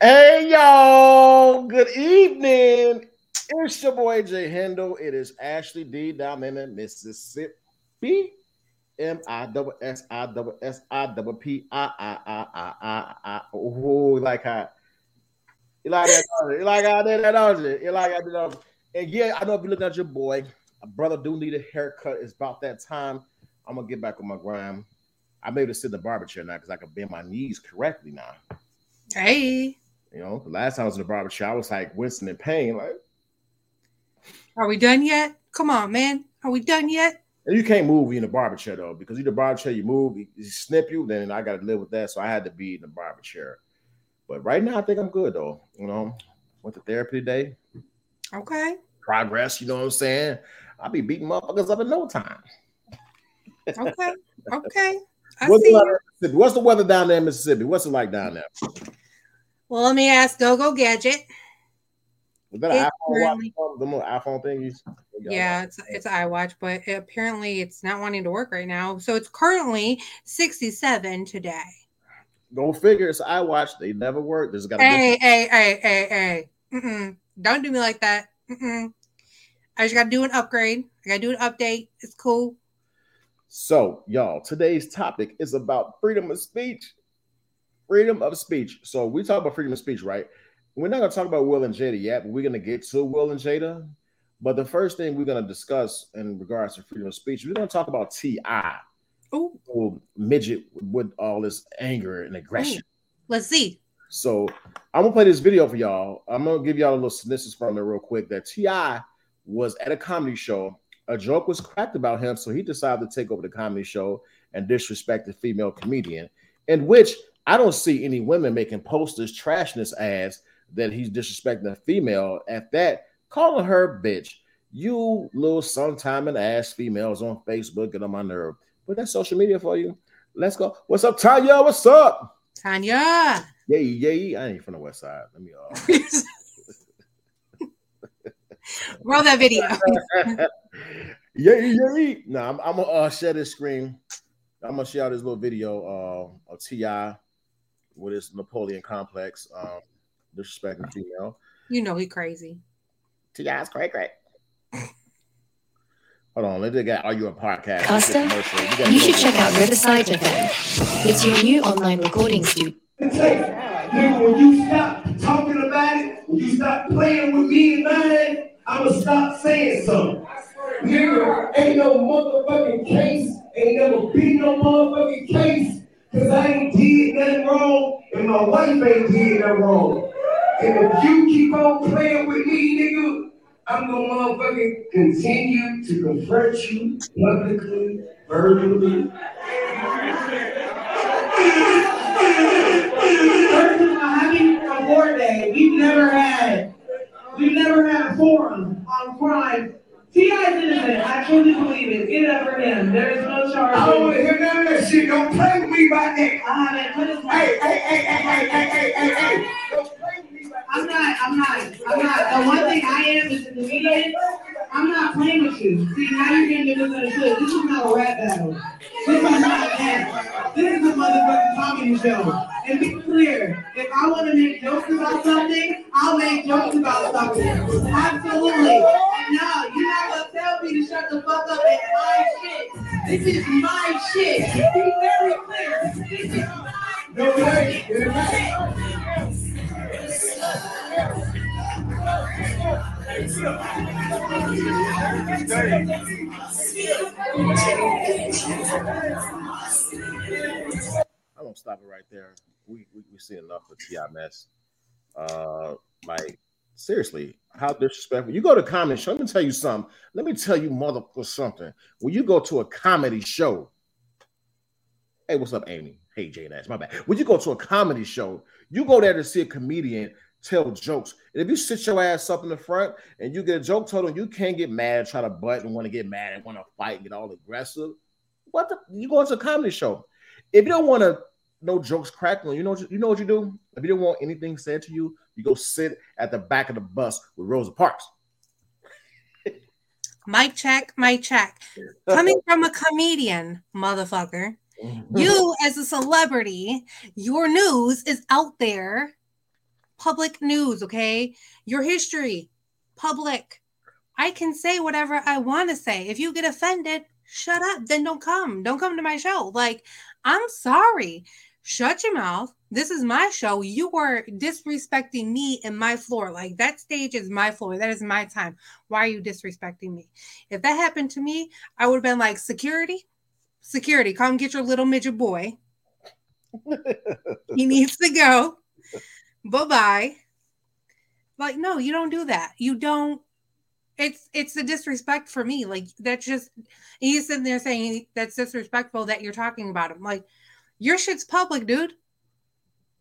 Hey y'all, good evening. It's your boy Jay Handle. It is Ashley D down in Mississippi. M I double S I double S I double P I I I I I I. Oh, like you like that? Like I did that? You like I did that? And yeah, I know if you look at your boy, a brother do need a haircut. It's about that time. I'm gonna get back on my grind. I'm able to sit in the barber chair now because I can bend my knees correctly now. Hey. You know, last time I was in the barber chair, I was like wincing in pain. Like, are we done yet? Come on, man. Are we done yet? And you can't move in the barber chair though, because you the barber chair, you move, you snip you, then I got to live with that. So I had to be in the barber chair. But right now, I think I'm good though. You know, went to therapy today. Okay. Progress, you know what I'm saying? I'll be beating motherfuckers up in no time. okay. Okay. I What's, the What's the weather down there in Mississippi? What's it like down there? Well, let me ask Go Go Gadget. Was that an iPhone, watch, the little iPhone thingies? Yeah, it's it's iWatch, but apparently it's not wanting to work right now. So it's currently 67 today. Go figure. It's iWatch. They never work. There's got. To Hey, hey, hey, hey, hey. Mm-mm. Don't do me like that. Mm-mm. I just got to do an upgrade. I got to do an update. It's cool. So, y'all, today's topic is about freedom of speech. Freedom of speech. So, we talk about freedom of speech, right? We're not going to talk about Will and Jada yet, but we're going to get to Will and Jada. But the first thing we're going to discuss in regards to freedom of speech, we're going to talk about T.I. Oh, midget with all this anger and aggression. Ooh. Let's see. So I'm gonna play this video for y'all. I'm gonna give y'all a little synopsis from it real quick. That T.I. was at a comedy show a joke was cracked about him, so he decided to take over the comedy show and disrespect the female comedian, in which I don't see any women making posters trashing his ass that he's disrespecting a female. At that, calling her bitch. You little sometime and ass females on Facebook get on my nerve. But that's social media for you. Let's go. What's up, Tanya? What's up? Tanya. Yay, yay. I ain't from the west side. Let me uh roll that video. yeah, yeah. No, I'm, I'm gonna uh, share this screen. I'm gonna share this little video uh, of T.I. with his Napoleon complex, um, disrespecting female. You know he crazy. T.I.'s cray cray. Hold on, let us get Are You a Podcast? Costa, you, you should check out Riverside FM. It's your new online recording studio. Nigga, when you stop talking about it, when you stop playing with me and mine, I'ma stop saying something. Nigga, ain't no motherfucking case, ain't never been no motherfucking case, cause I ain't did nothing wrong, and my wife ain't did nothing wrong. And if you keep on playing with me, nigga, I'm gonna motherfucking continue to confront you publicly, verbally. We've never had, we've never had a forum on crime T.I. is innocent. I truly believe it. Get up for him. There is no charge. I don't want to hear none of that shit. Don't play with me about that. I haven't put his Hey, hey, hey, hey, hey, hey, hey, hey, hey. I'm not, I'm not, I'm not. The one thing I am is a comedian. I'm not playing with you. See, now you're getting misunderstood. This is not a rap battle. This is not that. This is a motherfucking comedy show. And be clear, if I want to make jokes about something, I'll make jokes about something. Absolutely. No, you're not gonna tell me to shut the fuck up. It's my shit. This is my shit. Be very clear. This is my no way. I'm gonna stop it right there. We we, we see enough of TMS. Uh, like seriously, how disrespectful. You go to comedy show. Let me tell you something. Let me tell you, mother, for something. When you go to a comedy show, hey, what's up, Amy? Hey, Jay Nash, my bad. When you go to a comedy show, you go there to see a comedian tell jokes. And if you sit your ass up in the front and you get a joke told, you can't get mad, try to butt and want to get mad and want to fight and get all aggressive. What the? You go to a comedy show. If you don't want to no jokes crackling, you know you know what you do. If you don't want anything said to you, you go sit at the back of the bus with Rosa Parks. mic check, mic check. Coming from a comedian, motherfucker. You as a celebrity, your news is out there public news, okay? Your history, public. I can say whatever I want to say. If you get offended, shut up. Then don't come. Don't come to my show. Like, I'm sorry. Shut your mouth. This is my show. You are disrespecting me and my floor. Like, that stage is my floor. That is my time. Why are you disrespecting me? If that happened to me, I would have been like, security, security, come get your little midget boy. he needs to go. Bye bye. Like, no, you don't do that. You don't. It's it's the disrespect for me. Like that's just he's sitting there saying that's disrespectful that you're talking about him. Like your shit's public, dude.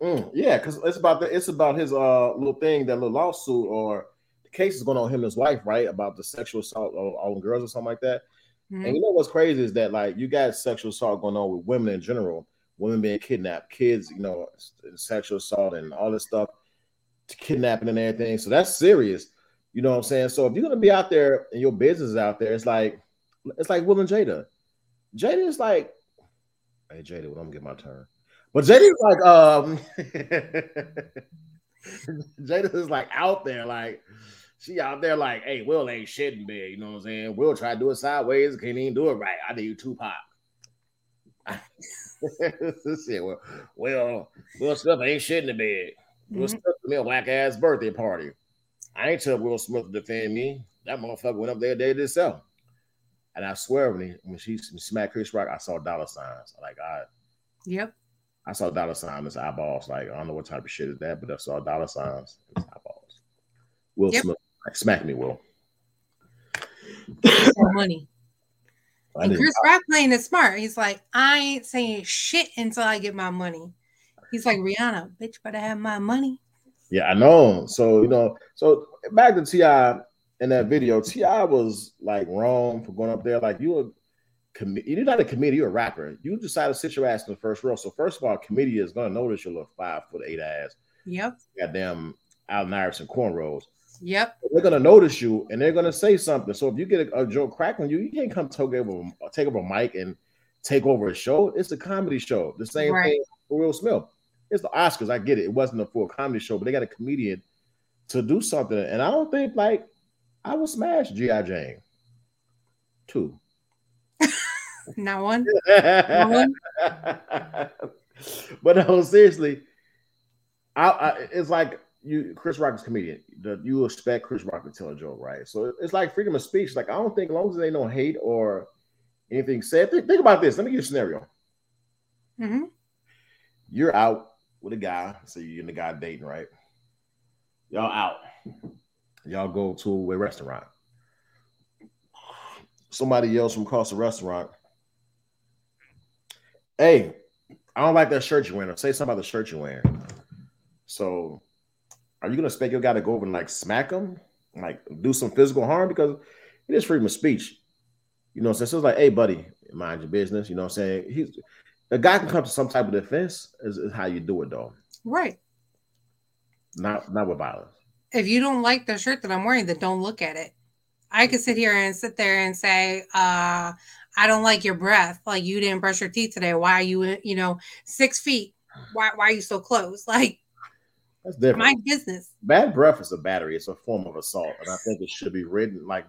Mm, yeah, because it's about the it's about his uh little thing, that little lawsuit or the case is going on him and his wife, right? About the sexual assault on girls or something like that. Mm-hmm. And you know what's crazy is that like you got sexual assault going on with women in general, women being kidnapped, kids, you know, sexual assault and all this stuff, kidnapping and everything. So that's serious. You know what I'm saying? So if you're gonna be out there and your business is out there, it's like it's like Will and Jada. Jada is like, hey Jada, when I'm gonna get my turn. But Jada is like, um Jada is like out there, like she out there like, hey, Will ain't shitting big, you know what I'm saying? Will try to do it sideways, can't even do it right. I need Tupac. shit, well, well, Will Smith ain't shitting the bed. Mm-hmm. Will Smith me a whack ass birthday party. I ain't tell Will Smith to defend me. That motherfucker went up there did himself. And I swear when, he, when she smacked Chris Rock, I saw dollar signs. Like I Yep. I saw dollar signs eyeballs. Like, I don't know what type of shit is that, but I saw dollar signs eyeballs. Will yep. Smith like, smack me, Will. money. And Chris Rock playing it smart. He's like, I ain't saying shit until I get my money. He's like, Rihanna, bitch, better have my money. Yeah, I know. So you know, so back to T.I. in that video, T.I. was like wrong for going up there. Like you com- you're not a comedian, you're a rapper. You decided to sit your ass in the first row. So first of all, comedian is gonna notice your little five foot eight ass. Yep. Goddamn Allen Iverson cornrows. Yep. They're gonna notice you and they're gonna say something. So if you get a, a joke crack on you, you can't come take over take over a mic and take over a show. It's a comedy show. The same right. thing for Will Smith. It's the Oscars. I get it. It wasn't a full comedy show, but they got a comedian to do something. And I don't think like I would smash G.I. Jane. Two. Not one. Not one. but no, seriously, I, I, it's like you Chris Rock is comedian. The, you expect Chris Rock to tell a joke, right? So it's like freedom of speech. Like I don't think as long as they don't hate or anything said. Think, think about this. Let me give you a scenario. Mm-hmm. You're out with a guy, so you and the guy dating, right? Y'all out. Y'all go to a restaurant. Somebody yells from across the restaurant. Hey, I don't like that shirt you're wearing. Or say something about the shirt you're wearing. So, are you gonna expect your guy to go over and like smack him, like do some physical harm? Because it is freedom of speech. You know, so it's like, hey, buddy, mind your business. You know what I'm saying? He's a guy can come to some type of defense is, is how you do it though. Right. Not not with violence. If you don't like the shirt that I'm wearing, then don't look at it. I could sit here and sit there and say, uh, I don't like your breath. Like you didn't brush your teeth today. Why are you, you know, six feet? Why why are you so close? Like that's different. My business. Bad breath is a battery. It's a form of assault, and I think it should be written like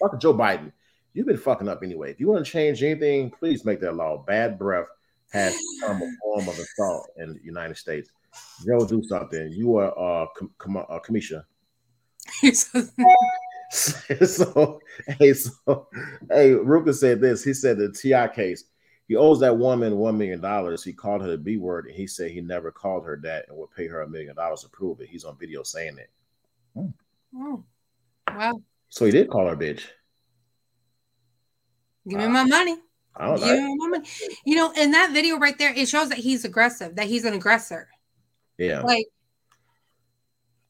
fuck Joe Biden. You've been fucking up anyway. If you want to change anything, please make that law. Bad breath has become a form of assault in the United States. Joe, do something. You are uh, com- com- uh Kamisha. so, hey, so, hey, Ruka said this. He said the T.I. case, he owes that woman one million dollars. He called her the B word, and he said he never called her that and would pay her a million dollars to prove it. He's on video saying it. Hmm. Oh, wow. So he did call her bitch. Give me my money. You know, in that video right there, it shows that he's aggressive, that he's an aggressor. Yeah. Like,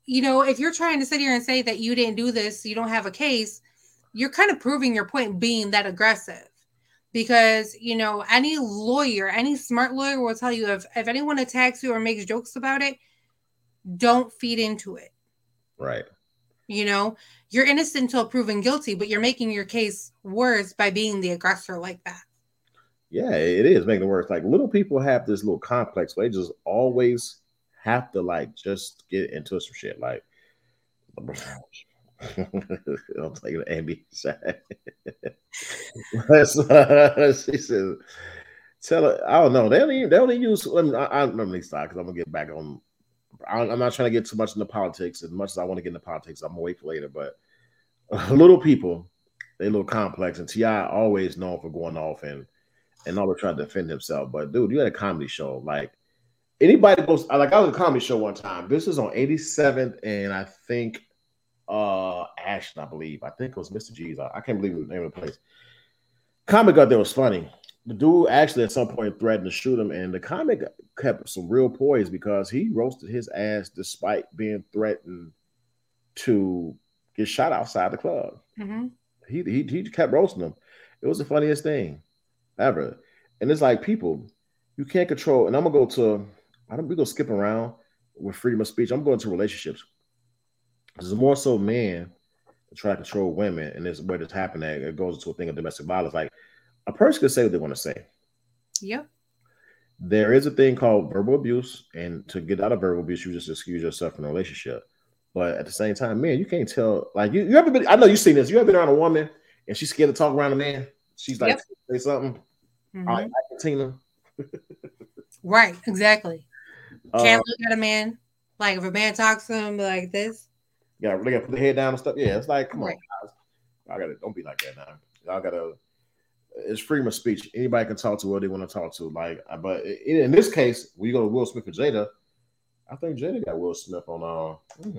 you know, if you're trying to sit here and say that you didn't do this, you don't have a case, you're kind of proving your point being that aggressive. Because, you know, any lawyer, any smart lawyer will tell you if, if anyone attacks you or makes jokes about it, don't feed into it. Right. You know, you're innocent until proven guilty, but you're making your case worse by being the aggressor like that. Yeah, it is making it worse. Like little people have this little complex where they just always have to like just get into some shit. Like, I'm taking Amy side. she said, "Tell her I don't know. They don't they don't use. Let me, I, I, let me stop because I'm gonna get back on. I, I'm not trying to get too much into politics. As much as I want to get into politics, I'm gonna wait for later. But little people, they little complex, and T.I. always known for going off and and always trying to defend himself. But dude, you had a comedy show. Like anybody goes, like I was at a comedy show one time. This was on 87th, and I think uh Ashton, I believe. I think it was Mr. G's. I, I can't believe the name of the place. Comic out there was funny. The dude actually at some point threatened to shoot him, and the comic kept some real poise because he roasted his ass despite being threatened to get shot outside the club. Mm-hmm. He, he he kept roasting him. It was the funniest thing ever. And it's like people, you can't control. And I'm gonna go to. I don't. We go skip around with freedom of speech. I'm going to relationships. There's more so men try to control women, and this where this happened at. It goes to a thing of domestic violence. Like a person could say what they want to say. Yep. There is a thing called verbal abuse, and to get out of verbal abuse, you just excuse yourself from a relationship. But at the same time, man, you can't tell. Like you, you ever been? I know you've seen this. You ever been around a woman and she's scared to talk around a man? She's like, Yep. say something. Mhm. I like Tina. Right, exactly. Uh, Can't look at a man. Like if a man talks to him like this, yeah, they gotta put the head down and stuff. Yeah, it's like, come Right. on, guys. I gotta don't be like that now. Y'all gotta. It's freedom of speech. Anybody can talk to who they want to talk to. Like, uh, but in, in this case, we go to Will Smith and Jada, I think Jada got Will Smith on. Uh, hmm.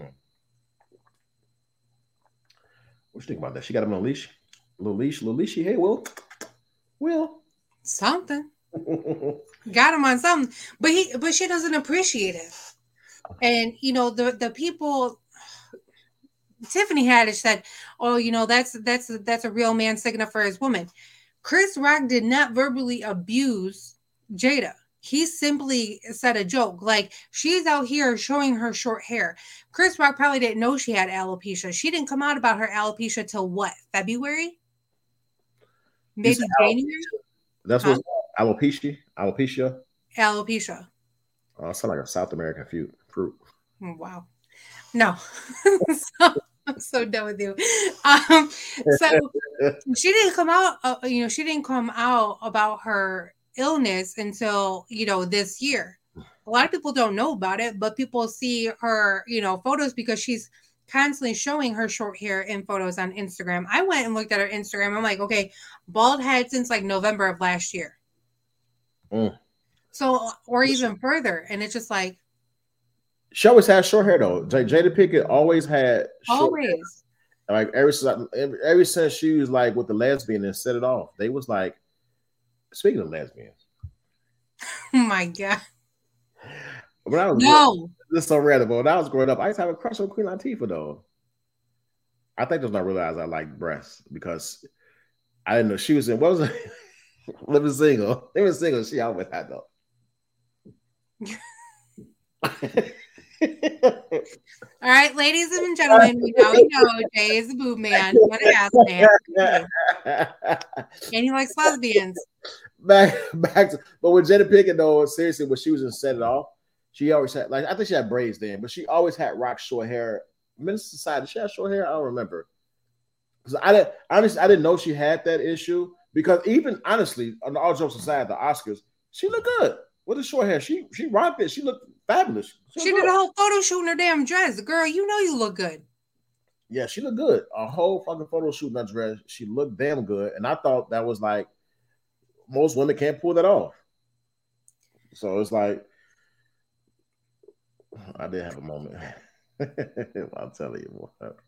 What you think about that? She got him on a leash, little leash, little leash. Hey, Will, Will. something got him on something, but he but she doesn't appreciate it. And you know the the people. Tiffany Haddish said, "Oh, you know that's that's that's a real man sticking up for his woman." Chris Rock did not verbally abuse Jada. He simply said a joke. Like she's out here showing her short hair. Chris Rock probably didn't know she had alopecia. She didn't come out about her alopecia till what? February? Maybe January? That's Huh? what alopecia. Alopecia. Alopecia. Oh, it sound like a South American fruit. Fruit. Oh, Wow. No. so, I'm so done with you. Um, so she didn't come out, uh, you know, she didn't come out about her illness until, you know, this year. A lot of people don't know about it, but people see her, you know, photos because she's constantly showing her short hair in photos on Instagram. I went and looked at her Instagram. I'm like, okay, bald head since like November of last year. Mm. So, or even further. And it's just like, She always had short hair though. J- Jada Pinkett always had short always. Like ever since ever, ever since she was like with the lesbian and set it off. They was like speaking of lesbians. Oh my God. When I was No. this is so random, but when I was growing up, I used to have a crush on Queen Latifah though. I think when I realized I liked breasts because I didn't know she was in what was it? Living single. Living single, she always had though. All right, ladies and gentlemen, we now know Jay is a boob man, not an ass man, and he likes lesbians. back back to but with Jada Pinkett though, seriously, when she was in set it off, she always had like I think she had braids then, but she always had rock short hair. Menace II Society, she had short hair. I don't remember because I didn't honestly I didn't know she had that issue because even honestly, on all jokes aside, the Oscars, she looked good with the short hair. She she rocked it. She looked fabulous. She looked did a whole photo shoot in her damn dress. Girl, you know you look good. Yeah, she looked good. A whole fucking photo shoot in that dress. She looked damn good, and I thought that was like most women can't pull that off. So it's like I did have a moment. I'll tell you what.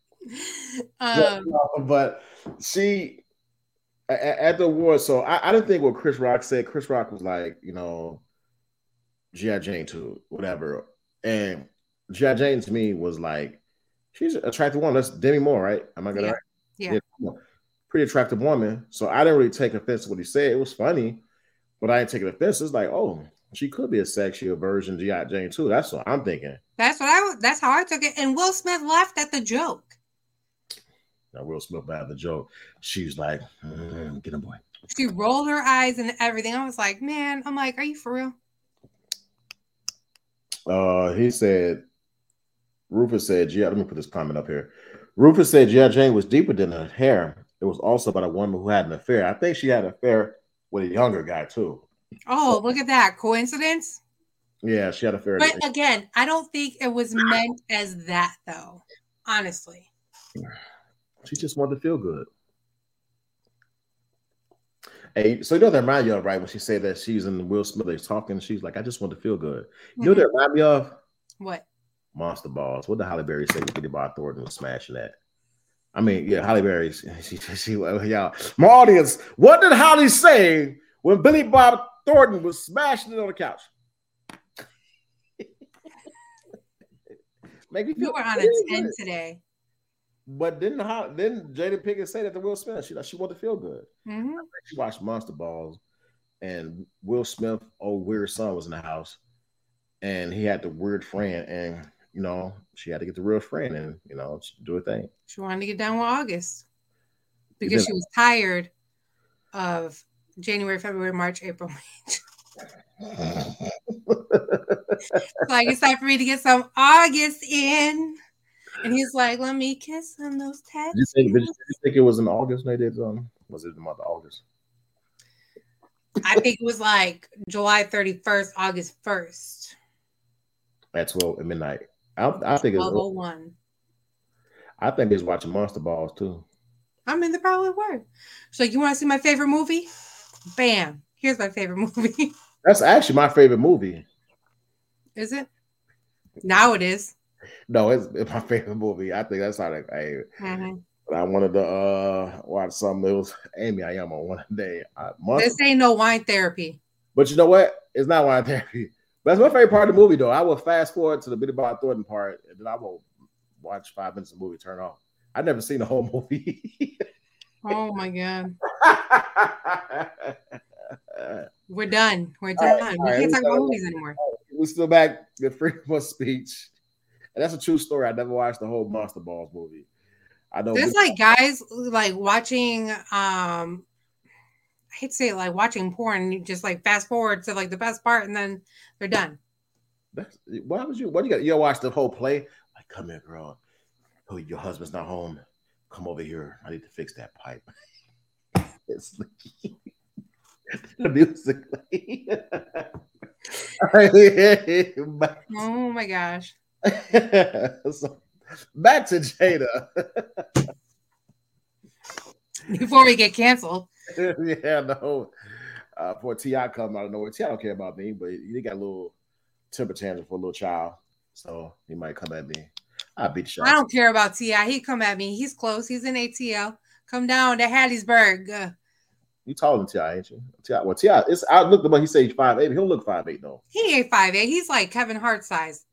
Um, but she a- a- at the award, so I, I didn't think what Chris Rock said. Chris Rock was like, you know, G.I. Jane to whatever. And G.I. Jane to me was like, she's an attractive woman. That's Demi Moore, right? Am I gonna Yeah. right? Yeah. come. Pretty attractive woman. So I didn't really take offense to what he said. It was funny, but I didn't take it offense. It's like, oh, she could be a sexier version of G.I. Jane too. That's what I'm thinking. that's what I. That's how I took it. And Will Smith laughed at the joke. Now Will Smith bad the joke. She was like, mm, get him boy. She rolled her eyes and everything. I was like, man. I'm like, are you for real? Uh, he said, Rufus said, yeah, let me put this comment up here. Rufus said, yeah, Jane was deeper than her hair. It was also about a woman who had an affair. I think she had an affair with a younger guy too. Oh, look at that coincidence. Yeah, she had a affair. But again, I don't think it was meant as that though. Honestly, She just wanted to feel good. Hey, so you know that remind you of right when she said that she's in Will Smith is talking, she's like, I just want to feel good. You know what that remind me of? what? Monster Balls. What did Halle Berry say when Billy Bob Thornton was smashing that? I mean, yeah, Halle Berry. She, she, she, y'all, my audience. What did Halle say when Billy Bob Thornton was smashing it on the couch? Make me You feel were on a ten today. But didn't Ho- didn't Jada Pinkett say that to Will Smith? She like she wanted to feel good. Mhm. She watched Monster Balls, and Will Smith, old weird son, was in the house, and he had the weird friend, and you know she had to get the real friend, and you know do a thing. She wanted to get down with August because she was tired of January, February, March, April. like it's time for me to get some August in. And he's like, let me kiss on those Did you think? Did you think it was in August? They did um. Was it the month of August? I think it was like July 31st, August 1st, At twelve at midnight. I, I think it's. 1201. I think he's watching Monster Balls too. I mean, they probably were. So, you want to see my favorite movie? Bam. Here's my favorite movie. That's actually my favorite movie. is it? Now it is. No, it's, it's my favorite movie. I think that's how like I, Mhm. I wanted to uh watch something. It was Amy. I am on one day. Uh, Monster This ain't no wine therapy. But you know what? It's not wine therapy. That's my favorite part of the movie, though. I will fast forward to the Billy Bob Thornton part, and then I will watch five minutes of the movie, turn off. I've never seen the whole movie. Oh my God. We're done. We're done. right, we right, can't talk about movies anymore. We're still back the freedom of speech. And that's a true story. I never watched the whole Monster Balls movie. I know There's like guys like watching um I hate to say it, like watching porn, you just like fast forward to like the best part and then they're done. That's, why would you? What do you got? You watch the whole play? Like, come here, girl. Oh, your husband's not home. Come over here. I need to fix that pipe. it's like the music. Oh my gosh. so, back to Jada. Before we get canceled. yeah, no. Uh, for T.I. come out of nowhere, T.I. don't care about me, but he got a little temper tantrum for a little child, so he might come at me. I beat shot. I don't care about T.I. He come at me. He's close. He's in ATL. Come down to Hattiesburg. Uh, You taller than T.I., ain't you? T.I., well, T.I., it's I looked at him. He said he's five eight. He'll look five eight though. he ain't five eight. He's like Kevin Hart size.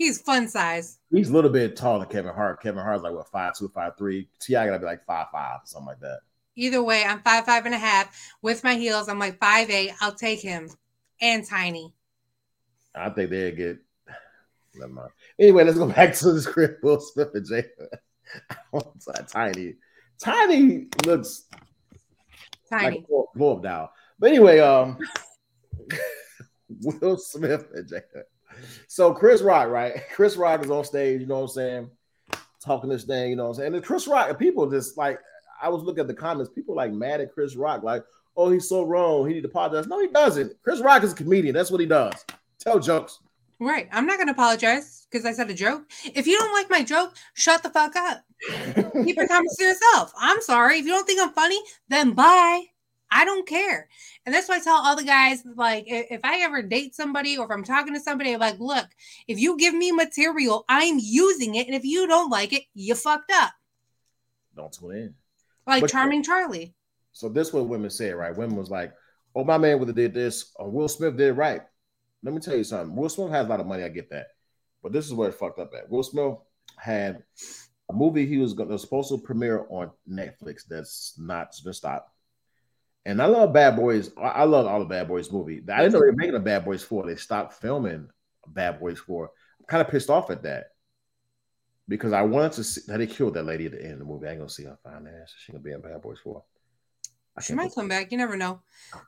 He's fun size. He's a little bit taller than Kevin Hart. Kevin Hart's like what five two, five three. T.I. gotta be like five five, something like that. Either way, I'm five five and a half. With my heels, I'm like five eight. I'll take him. And tiny. I think they'll get. Never mind. Anyway, let's go back to the script. Will Smith and Jada. Tiny, Tiny looks Tiny. like blow- blow up doll. But anyway, um, Will Smith and Jada. So Chris Rock, right? Chris Rock is on stage. You know what I'm saying? Talking this thing. You know what I'm saying? And Chris Rock, people just like I was looking at the comments. People like mad at Chris Rock, like, oh, he's so wrong. He need to apologize. No, he doesn't. Chris Rock is a comedian. That's what he does. Tell jokes. Right. I'm not gonna apologize because I said a joke. If you don't like my joke, shut the fuck up. Keep your comments to yourself. I'm sorry. If you don't think I'm funny, then bye. I don't care. And that's why I tell all the guys like if I ever date somebody or if I'm talking to somebody, I'm like, look, if you give me material, I'm using it. And if you don't like it, you fucked up. Don't tune in. Like But- Charming Charlie. So this is what women said, right? Women was like, "Oh, my man would have did this, or Will Smith did it right." Let me tell you something. Will Smith has a lot of money. I get that, but this is where it fucked up at. Will Smith had a movie he was going to supposed to premiere on Netflix that's not been stopped. And I love Bad Boys. I love all the Bad Boys movie. I didn't know they were making a Bad Boys four. They stopped filming Bad Boys four. I'm kind of pissed off at that because I wanted to see that they killed that lady at the end of the movie. I ain't gonna see her fine ass. She gonna be in Bad Boys four. I She might come back. You never know.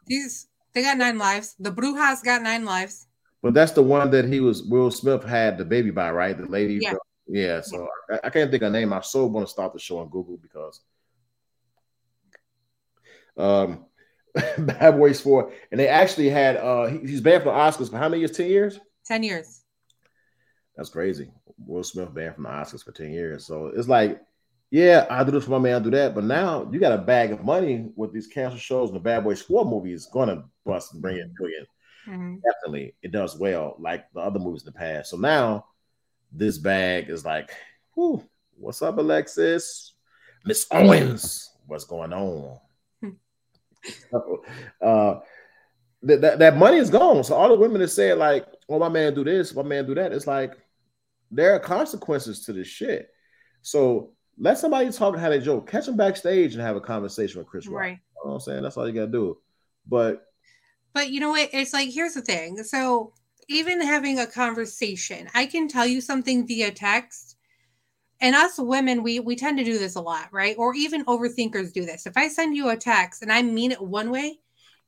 These they got nine lives. The Brujas got nine lives. But that's the one that he was Will Smith had the baby by, right? The lady. Yeah. Yeah. So I, I can't think of her name. I so want to start the show on Google because um Bad Boys 4. And they actually had uh he- he's banned from the Oscars for how many years? 10 years? 10 years. That's crazy. Will Smith banned from the Oscars for 10 years. So it's like, yeah, I do this for my man, I do that. But now you got a bag of money with these cancer shows and the Bad Boys 4 movie is gonna bust and bring in billion. Mhm. Definitely, it does well, like the other movies in the past. So now this bag is like, whew, what's up, Alexis? Miss Owens, what's going on? So, uh that, that, that money is gone. So all the women that say like, "Oh, my man do this, my man do that," it's like there are consequences to this shit. So let somebody talk how they joke. Catch them backstage and have a conversation with Chris Rock. Right. You know what I'm saying? That's all you gotta do. But But you know what? It's like, here's the thing. So, even having a conversation, I can tell you something via text. And us women, we we tend to do this a lot, right? Or even overthinkers do this. If I send you a text and I mean it one way,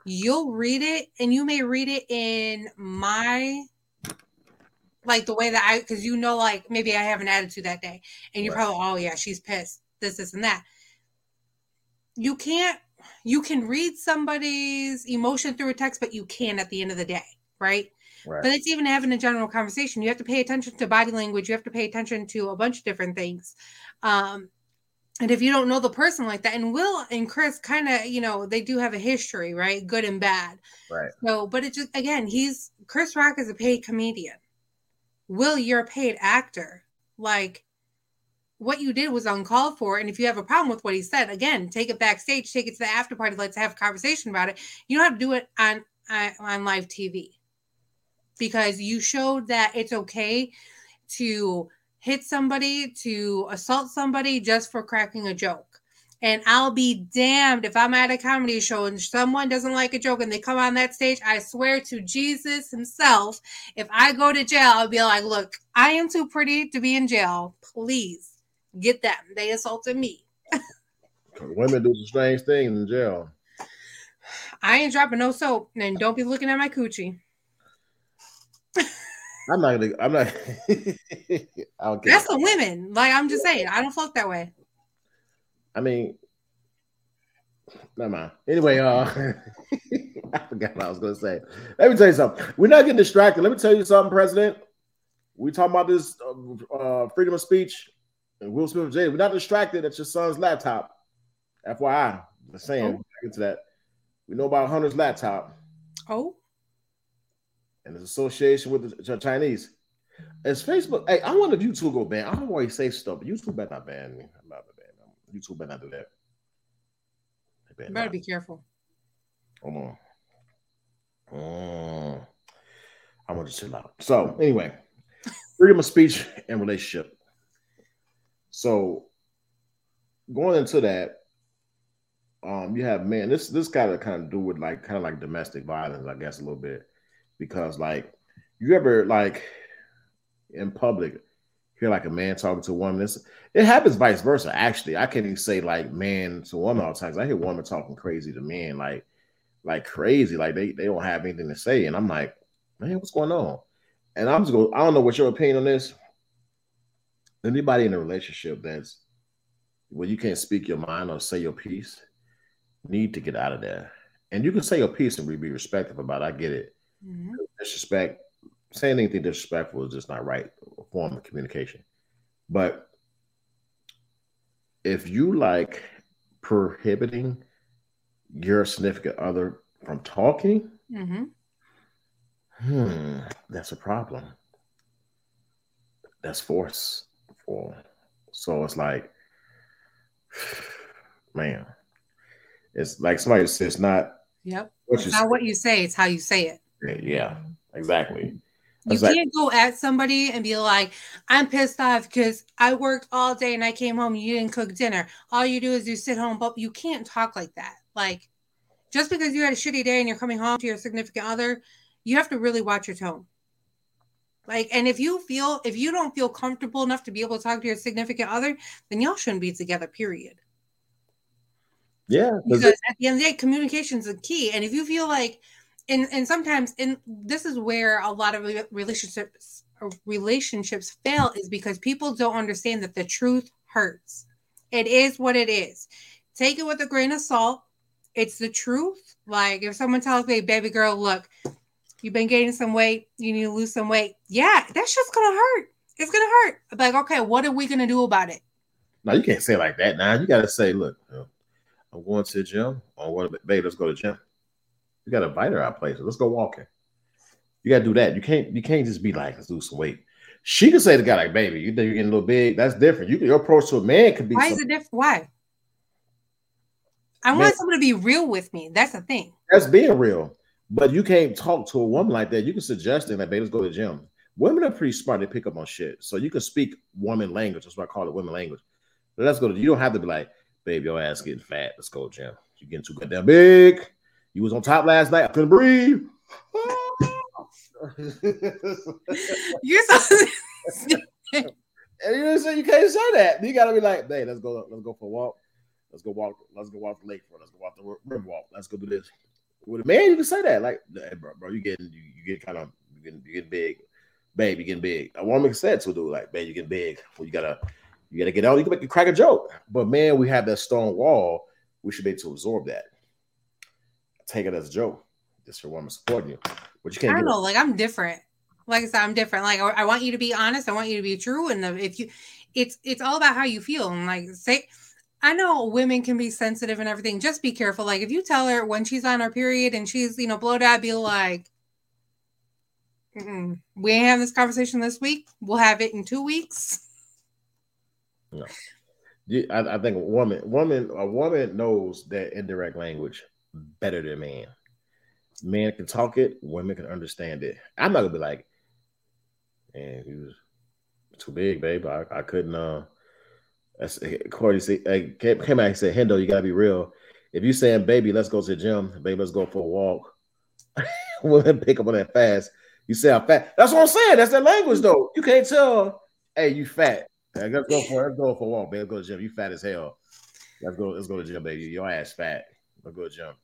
you'll read it and you may read it in my like the way that I because you know, like maybe I have an attitude that day, and you're Right. probably, oh yeah, she's pissed, this, this, and that. You can't you can read somebody's emotion through a text, but you can at the end of the day, right? Right. But it's even having a general conversation. You have to pay attention to body language. You have to pay attention to a bunch of different things. Um, and if you don't know the person like that, and Will and Chris kind of, you know, they do have a history, right? Good and bad. Right. So, but it just, again, he's Chris Rock is a paid comedian. Will, you're a paid actor. Like, what you did was uncalled for. And if you have a problem with what he said, again, take it backstage, take it to the after party. Let's have a conversation about it. You don't have to do it on on, on live TV because you showed that it's okay to hit somebody, to assault somebody just for cracking a joke. And I'll be damned if I'm at a comedy show and someone doesn't like a joke and they come on that stage. I swear to Jesus himself, if I go to jail, I'll be like, look, I am too pretty to be in jail. Please get them. They assaulted me. Women do some strange things in jail. I ain't dropping no soap. And don't be looking at my coochie. I'm not gonna. I'm not. I don't care. That's the women. Like I'm just saying, I don't fuck that way. I mean, never mind. Anyway, uh, I forgot what I was gonna say. Let me tell you something. We're not getting distracted. Let me tell you something, President. We talking about this uh, uh, freedom of speech and Will Smith Jay. We're not distracted at your son's laptop. FYI, just saying. Get to that. We know about Hunter's laptop Oh, and his association with the Chinese. Is Facebook? Hey, I wonder if YouTube go ban. I don't always say stuff, but YouTube better not ban me. I'm not ban. YouTube better not do that. Better you better be careful. Hold on. Mm. I'm gonna just chill out. So anyway, freedom of speech and relationship. So going into that, um, you have man, This this got to kind of do with like kind of like domestic violence, I guess, a little bit, because like you ever like in public hear like a man talking to a woman. It's, it happens vice versa. Actually, I can't even say like man to woman all the time. I hear women talking crazy to men, like like crazy, like they they don't have anything to say, and I'm like, man, what's going on? And I'm just going. I don't know what your opinion on this. Anybody in a relationship that's where you can't speak your mind or say your piece, need to get out of there. And you can say your piece and be respectful about. it. I get it. Mhm. Disrespect, saying anything disrespectful is just not right form of communication. But if you like prohibiting your significant other from talking, Mhm. hmm, that's a problem. That's forceful. So it's like, man, it's like somebody says it's not Yep. It's not what you say, it's how you say it. Yeah, exactly. You Exactly. can't go at somebody and be like, I'm pissed off because I worked all day and I came home and you didn't cook dinner. All you do is you sit home, but you can't talk like that. Like, just because you had a shitty day and you're coming home to your significant other, you have to really watch your tone. Like, and if you feel, if you don't feel comfortable enough to be able to talk to your significant other, then y'all shouldn't be together, period. Yeah. because at the end of the day, communication is the key. And if you feel like and and sometimes and this is where a lot of relationships relationships fail is because people don't understand that the truth hurts. It is what it is. Take it with a grain of salt. It's the truth. Like if someone tells me, baby girl, look, you've been gaining some weight, you need to lose some weight. Yeah, that's just gonna hurt. It's gonna hurt. Like, okay, what are we gonna do about it? No, you can't say like that. Now you gotta say, look, um, I'm going to the gym. I want to, babe, let's go to the gym. You gotta invite her out places. Let's go walking. You gotta do that. You can't. You can't just be like, let's lose some weight. She could say to the guy like, baby, you think you're getting a little big? That's different. You can, your approach to a man could be. Why is it different? Why? I Man- want someone to be real with me. That's the thing. That's being real. But you can't talk to a woman like that. You can suggest things like, baby, let's go to the gym. Women are pretty smart. They pick up on shit. So you can speak woman language. That's why I call it women language. But let's go to you don't have to be like, babe, your ass getting fat. Let's go to the gym. You're getting too goddamn big. You was on top last night. I couldn't breathe. You're so And you know, you can't say that. You gotta be like, hey, let's go, let's go for a walk. Let's go walk, let's go walk the lakefront. Let's go walk the river walk. Let's go do this. With a man, you can say that. Like, hey, bro, bro, you getting you, you get kind of you getting you getting big. Babe, you getting big. A woman can say it to a dude, like, babe, you getting big. Well, you gotta you gotta get out, you can make you crack a joke. But man, we have that stone wall. We should be able to absorb that. Take it as a joke. Just for woman supporting you. But you can't I don't do know. Like I'm different. Like I said, I'm different. Like I, want you to be honest. I want you to be true. And if you, it's it's all about how you feel. And like say, I know women can be sensitive and everything. Just be careful. Like if you tell her when she's on her period and she's you know blowed out, be like, "Mm-mm, we ain't having this conversation this week. We'll have it in two weeks. You- I, I think a woman, woman, a woman knows that indirect language better than man. Men can talk it, women can understand it. I'm not gonna be like, man, he was too big, babe. I, I couldn't. Uh, that's hey, came, came out and said, Hendo, you gotta be real. If you saying, baby, let's go to the gym, baby, let's go for a walk. women pick up on that fast. You say I'm fat. That's what I'm saying. That's that language, though. You can't tell. Hey, you fat. Hey, let's go for let's go for a walk, baby. Let's go to the gym. You fat as hell. Let's go. Let's go to the gym, baby. Your ass fat. Let's go to the gym.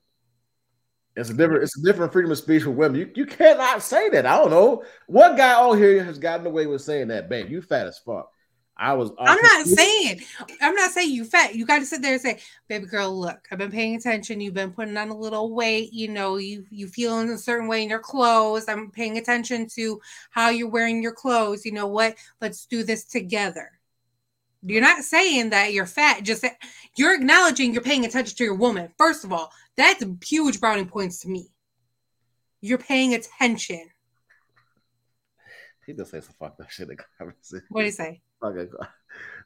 It's a different. It's a different freedom of speech for women. You, you cannot say that. I don't know what guy out here has gotten away with saying that, babe. You fat as fuck. I was. I'm not saying, I'm not saying you fat. You got to sit there and say, baby girl, look, I've been paying attention. You've been putting on a little weight. You know, you you feel in a certain way in your clothes. I'm paying attention to how you're wearing your clothes. You know what? Let's do this together. You're not saying that you're fat. Just that you're acknowledging you're paying attention to your woman. First of all, that's huge brownie points to me. You're paying attention. He just say some fucked up shit. in the conversation. What do you say? Fucking,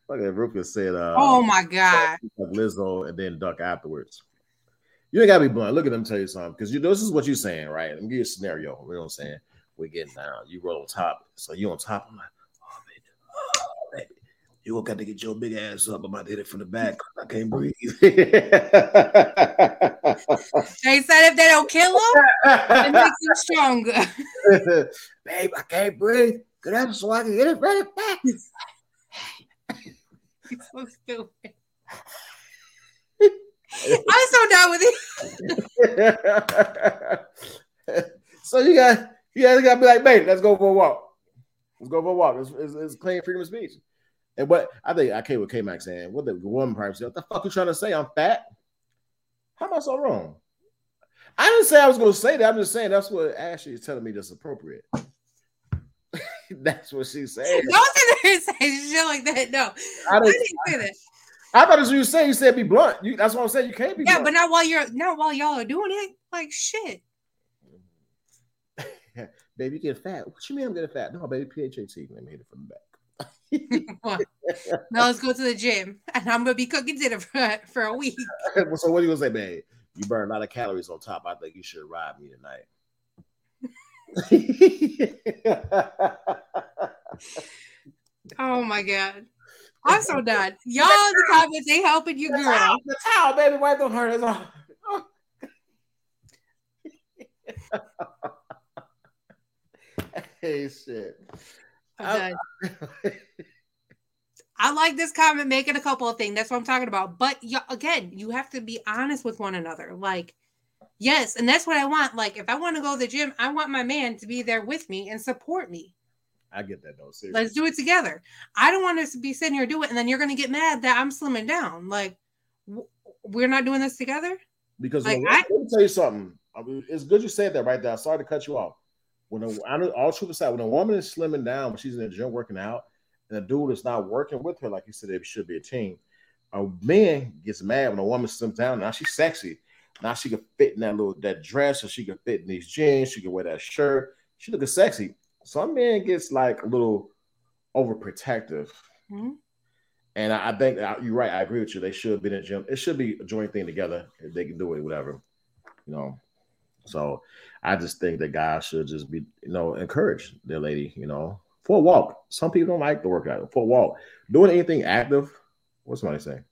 fucking Rufus said, uh, oh my god. Lizzo and then duck afterwards. You ain't gotta be blunt. Look at them tell you something because you know this is what you're saying, right? Let me give you a scenario. You know what I'm saying? We're getting down. You roll on top. So you on top. I'm like, oh baby, oh baby. You gonna got to get your big ass up. I'm about to hit it from the back. I can't breathe. They said if they don't kill him, it makes him stronger. Babe, I can't breathe. Get up so I can get it right back. He's so stupid. I'm so done with it. so you got you guys gotta be like, babe, let's go for a walk. Let's go for a walk. It's, it's, it's clean freedom of speech. And what I think I came with K Max saying, what the woman probably said, what the fuck you trying to say? I'm fat. How am I so wrong? I didn't say I was gonna say that. I'm just saying that's what Ashley is telling me that's appropriate. that's what she said. Don't sit there and say shit like that. No, I, I didn't, didn't say that. I thought that's what you said. You said be blunt. You, that's what I'm saying. You can't be Yeah, blunt. but not while you're not while y'all are doing it. Like shit. baby, you get fat. What you mean I'm getting fat? No, baby, PHAT. Let me hit it from the back. now let's go to the gym, and I'm gonna be cooking dinner for, for a week. so what are you gonna say, man? You burn a lot of calories on top. I think you should ride me tonight. Oh my god, I'm so done. Y'all in the comments ain't helping you, girl. the towel, baby, wipe on her. That's all. hey, shit. I'm. Oh. I like this comment making a couple of things. That's what I'm talking about. But yeah, again, you have to be honest with one another. Like, Yes, and that's what I want. Like, if I want to go to the gym, I want my man to be there with me and support me. I get that though. Seriously. Let's do it together. I don't want us to be sitting here do it, and then you're going to get mad that I'm slimming down. Like, w- we're not doing this together. Because Like, when- I- let me tell you something. I mean, it's good you said that right there. Sorry to cut you off. When a, I know all truth aside, when a woman is slimming down, when she's in the gym working out, and a dude is not working with her, like you said, it should be a team. A man gets mad when a woman slims down. Now she's sexy. Now she can fit in that little that dress, or she can fit in these jeans. She can wear that shirt. She looking sexy. Some man gets like a little overprotective. Mhm. And I, I think you're right. I agree with you. They should be in the gym. It should be a joint thing together. If they can do it, whatever. You know. So I just think that guys should just be, you know, encourage their lady, you know, for a walk. Some people don't like the workout. For a walk. Doing anything active. What's somebody saying?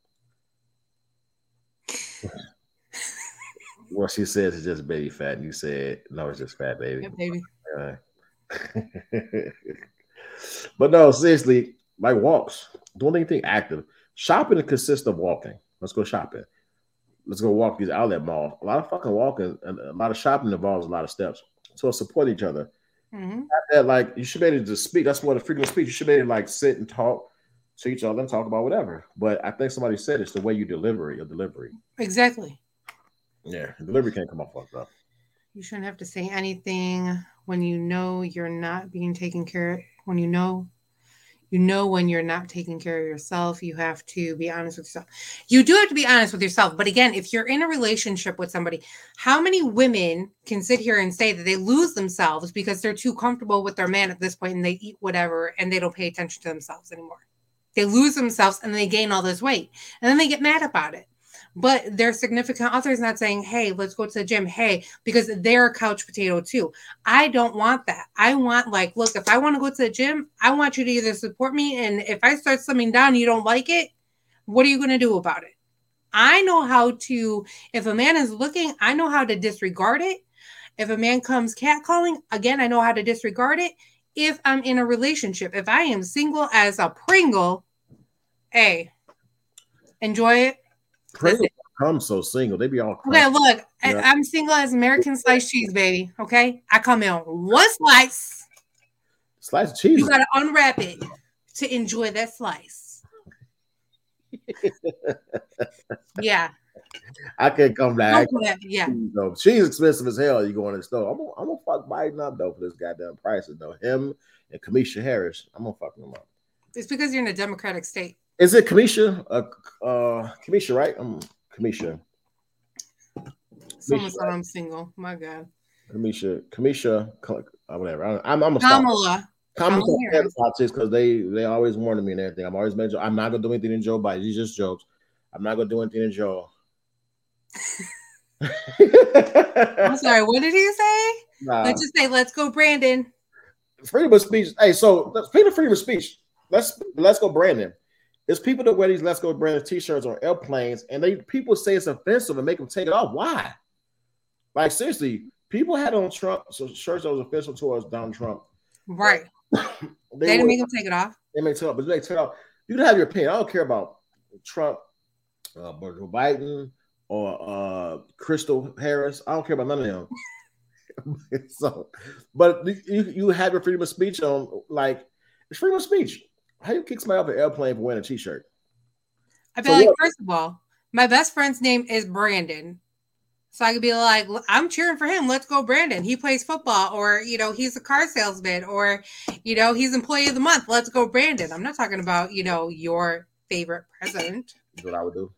well, she says it's just baby fat. And you said, no, it's just fat, baby. Yeah, baby. Uh, but no, seriously, like walks, doing anything active. Shopping consists of walking. Let's go shopping. Let's go walk these outlet malls. A lot of fucking walking and a lot of shopping involves a lot of steps. So support each other. hmm That like you should be able to speak. That's what a freedom of speech. You should be able to like sit and talk to each other and talk about whatever. But I think somebody said it's the way you deliver your delivery. Exactly. Yeah, delivery can't come off fucked up. You shouldn't have to say anything when you know you're not being taken care of. When you know, you know when you're not taking care of yourself. You have to be honest with yourself. You do have to be honest with yourself. But again, if you're in a relationship with somebody, how many women can sit here and say that they lose themselves because they're too comfortable with their man at this point and they eat whatever and they don't pay attention to themselves anymore? They lose themselves and they gain all this weight and then they get mad about it but their significant other is not saying, Hey, let's go to the gym. Hey, because they're a couch potato too. I don't want that. I want, like, look, if I want to go to the gym, I want you to either support me. And if I start slimming down, you don't like it, what are you going to do about it? I know how to, if a man is looking, I know how to disregard it. If a man comes catcalling, again, I know how to disregard it. If I'm in a relationship, if I am single as a Pringle, hey, enjoy it. Pringles come so single. They be all Okay, look, I, Yeah. I'm single as American sliced cheese, baby. Okay, I come in one slice. slice of cheese. You gotta unwrap it to enjoy that slice. yeah, I can't come back. Yeah, No, she's expensive as hell. You go in the store. I'm gonna, I'm gonna fuck Biden up though for this goddamn prices though. Him and Kamisha Harris. I'm gonna fuck them up. it's because you're in a democratic state. Is it Kamisha? Uh, uh, Kamisha, right? I'm Kamisha. Someone said I'm single. My God, Kamisha. Kamisha. Uh, whatever. I'm, I'm stop. Kamala. Kamala on Harris. politics because they they always warning me and everything. I'm always making. I'm not gonna do anything in Joe Biden. He's just jokes. I'm not gonna do anything in Joe. I'm sorry. What did he say? Nah. Let's just say, "Let's go, Brandon." freedom of speech. Hey, so let's- freedom of speech, let's let's go, Brandon. There's people that wear these "Let's Go Brandon" t-shirts on airplanes, and they people say it's offensive and make them take it off. Why? Like seriously, people had on Trump so shirts that was offensive towards Donald Trump. Right? They, They, didn't were- make him take it off. they may take it off, but they take it off. You can have your opinion. I don't care about Trump, uh, Joe Biden, or uh, Crystal Harris. I don't care about none of them. so, but you you have your freedom of speech on like it's freedom of speech. How you kick somebody off an airplane for wearing a t-shirt? I feel So like, what- first of all, my best friend's name is Brandon. So I could be like, I'm cheering for him. Let's go, Brandon. He plays football, or, you know, he's a car salesman, or, you know, he's employee of the month. Let's go, Brandon. I'm not talking about, you know, your favorite president. Know what I would do?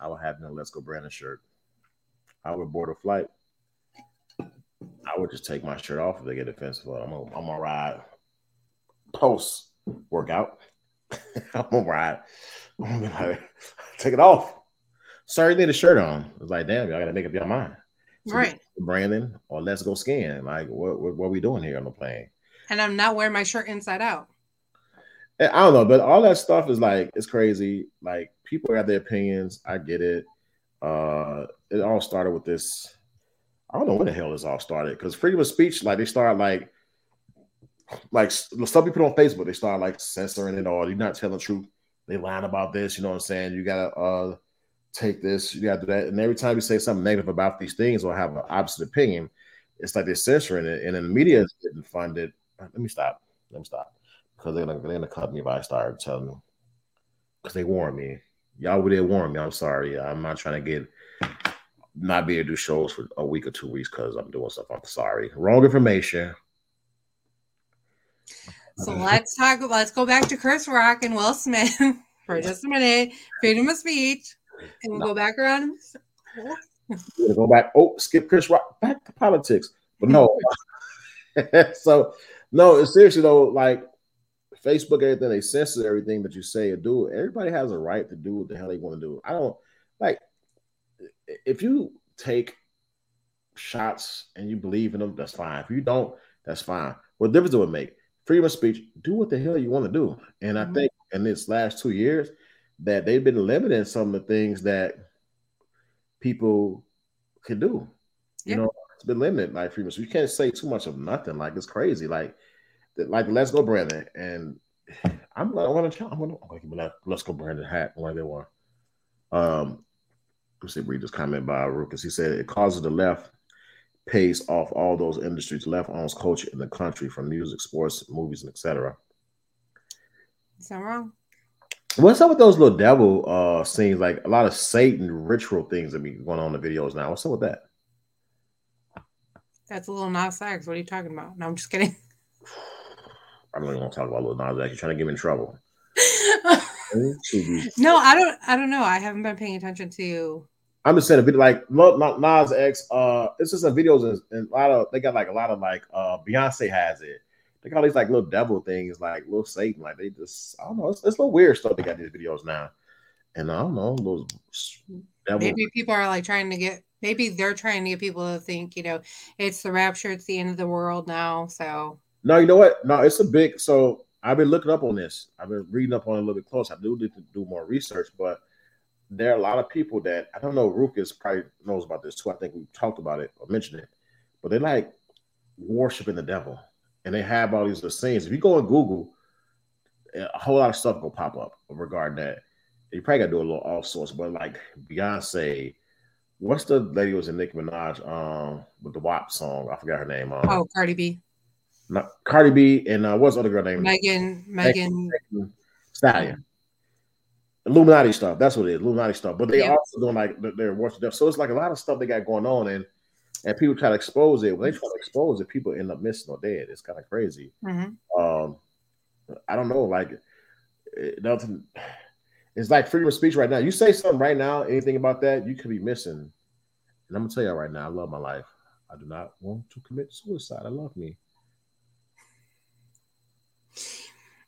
I would have no "Let's Go Brandon" shirt. I would board a flight. I would just take my shirt off if they get offensive. I'm gonna, I'm gonna ride post workout. I'm gonna ride. I'm gonna like, take it off. Sorry, you need a shirt on. It's like, damn, y'all gotta make up your mind. So Right. Brandon, or let's go skin. Like, what, what, what are we doing here on the plane? And I'm not wearing my shirt inside out. And I don't know, but all that stuff is like it's crazy. Like people have their opinions. I get it. Uh it all started with this. I don't know when the hell this all started because freedom of speech, like they start like like some people put on Facebook, they start like censoring it all. You're not telling the truth. They lying about this, you know what I'm saying? You gotta uh take this, you gotta do that. And every time you say something negative about these things or have an opposite opinion, it's like they're censoring it. And then the media is getting funded. Let me stop. Let me stop. Because they're gonna they're gonna cut me if I start telling them. Because they warned me. Y'all would have warned me. I'm sorry. I'm not trying to get not be able to do shows for a week or two weeks because I'm doing stuff. I'm sorry. Wrong information. So let's talk. Let's go back to Chris Rock and Will Smith for just a minute. Freedom of speech, and we'll go back around. We're gonna go back. Oh, skip Chris Rock back to politics. But no. so no, it's seriously though, like Facebook, everything they censor everything that you say or do. Everybody has a right to do what the hell they want to do. I don't like if you take shots and you believe in them, that's fine. If you don't, that's fine. What difference do it make? Freedom of speech, do what the hell you want to do. And Mhm. I think in this last two years that they've been limiting some of the things that people can do. You know, it's been limited like freedom. So you can't say too much of nothing. Like it's crazy. Like the- like Let's Go Brandon. And I'm gonna I'm gonna I'm gonna, I'm gonna give him that Let's Go Brandon hat one they want. Um let's see, read this comment by Ruckus. He said it causes the left pays off all those industries. Left owns culture in the country from music, sports, movies, and etc. That wrong? What's up with those little devil uh scenes? Like a lot of Satan ritual things that be going on in the videos now. What's up with that? That's a Lil Nas X. What are you talking about? No, I'm just kidding. I don't even want to talk about Lil Nas X. You're trying to get me in trouble. no, I don't. I don't know. I haven't been paying attention to. I'm just saying a video like Nas X. Uh, it's just some videos and, and a lot of they got like a lot of like uh Beyonce has it. They got all these like little devil things, like little Satan. Like they just I don't know. It's, it's a little weird stuff. They got these videos now, and I don't know those devil. Maybe people are like trying to get. Maybe they're trying to get people to think, you know, it's the rapture. It's the end of the world now. So No, you know what? No, it's a big. So I've been looking up on this. I've been reading up on it a little bit close. I do need to do more research, but there are a lot of people that I don't know. Rufus probably knows about this too. I think we talked about it or mentioned it, but they like worshiping the devil, and they have all these little scenes. If you go on Google, a whole lot of stuff will pop up regarding that. You probably got to do a little all sorts, but like Beyonce. What's the lady who was in Nicki Minaj um with the WAP song? I forgot her name. Um, oh, Cardi B, not Cardi B and uh, what's the other girl name? Megan, Megan. Stallion. Illuminati stuff. That's what it is. Illuminati stuff. But they Yeah. also doing like th- they're worship stuff. So it's like a lot of stuff they got going on, and and people try to expose it. When they try to expose it, people end up missing or dead. It's kind of crazy. Mhm. Um, I don't know. Like it, nothing. It's like freedom of speech right now. You say something right now, anything about that, you could be missing. And I'm gonna tell you right now, I love my life. I do not want to commit suicide. I love me.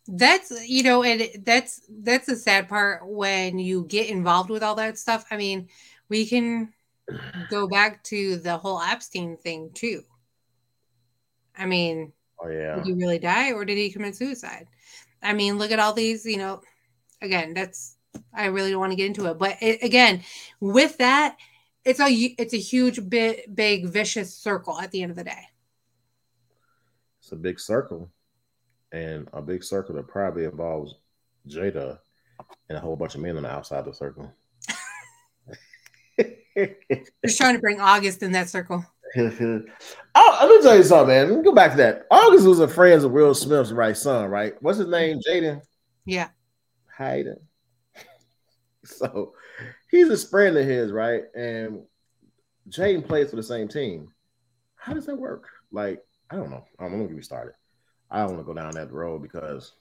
That's you know, and that's that's the sad part when you get involved with all that stuff. I mean, we can go back to the whole Epstein thing too. I mean, Oh yeah. did he really die or did he commit suicide? I mean, look at all these, you know, again, that's I really don't want to get into it, but it, again, with that, it's a it's a huge bit big vicious circle at the end of the day. It's a big circle, and a big circle that probably involves Jada and a whole bunch of men on the outside of the circle. Just trying to bring August in that circle. oh, let me tell you something, man. Let me go back to that. August was a friend of Will Smith's right son, right? What's his name? Jaden Yeah. Hayden. So he's a friend of his, right? And Jaden plays for the same team. How does that work? Like, I don't know. I'm gonna get me started. I don't want to go down that road because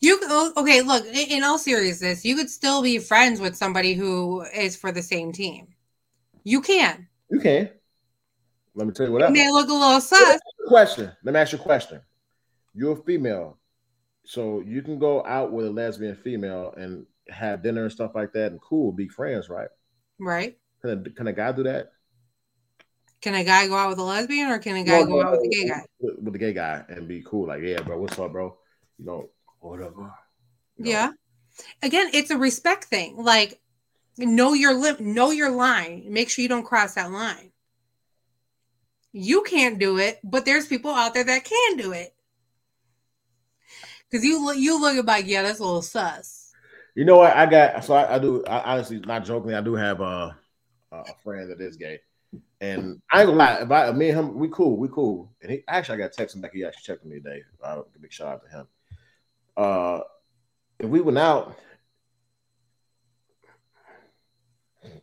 You oh, okay? Look, in all seriousness, you could still be friends with somebody who is for the same team. You can. you can. Let me tell you what It else. may look a little sus. question. Let me ask you a question. You're a female, so you can go out with a lesbian female and have dinner and stuff like that, and cool, be friends, right? Right? Can a, can a guy do that? Can a guy go out with a lesbian or can a guy go out with a gay guy? With, the gay guy and be cool, like, yeah, bro, what's up, bro? You know, whatever. You know, Yeah. Again, it's a respect thing. Like, know your lim- know your line. Make sure you don't cross that line. You can't do it, but there's people out there that can do it. Because you look, you look at like, yeah, that's a little sus. You know what? I got so I, I do. I honestly, not jokingly, I do have a a friend that is gay, and I ain't gonna lie. If I, me and him, we cool, we cool. And he actually, I got texting back. He actually checked me today. Uh, a big shout out to him. Uh, if we went out, it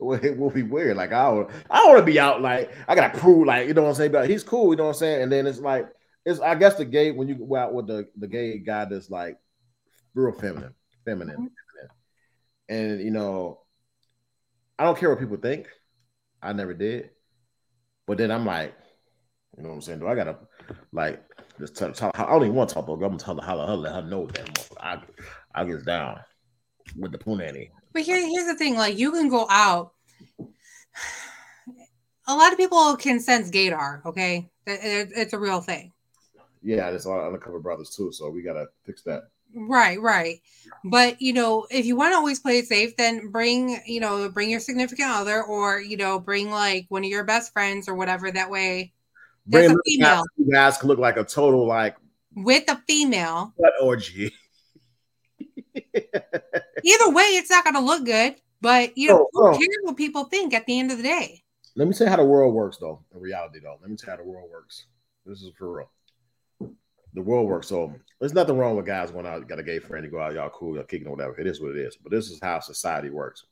will, it will be weird. Like I don't, I don't want to be out. Like I gotta prove. Like you know what I'm saying. But he's cool. You know what I'm saying. And then it's like it's. I guess the gay when you go out with the the gay guy that's like real feminine, feminine, feminine. and you know, I don't care what people think. I never did. But then I'm like, you know what I'm saying? Do I gotta like just tell, tell I don't even want to talk about. I'm gonna tell her, her, let her know that I I get down with the punani. But here, here's the thing: like you can go out. A lot of people can sense gaydar. Okay, It- it- it's a real thing. Yeah, there's a lot of undercover brothers too, so we gotta fix that. Right, right. But you know, if you want to always play it safe, then bring you know bring your significant other, or you know bring like one of your best friends or whatever. That way, Bring There's a female. you guys can look like a total like with a female, butt orgy. either way, it's not going to look good. But you know, No, who no. cares what people think at the end of the day? Let me tell you how the world works, though. In reality, though, let me tell you how the world works. This is for real. The world works. So there's nothing wrong with guys going out, got a gay friend, you go out, y'all cool, y'all kicking or whatever. It is what it is. But this is how society works.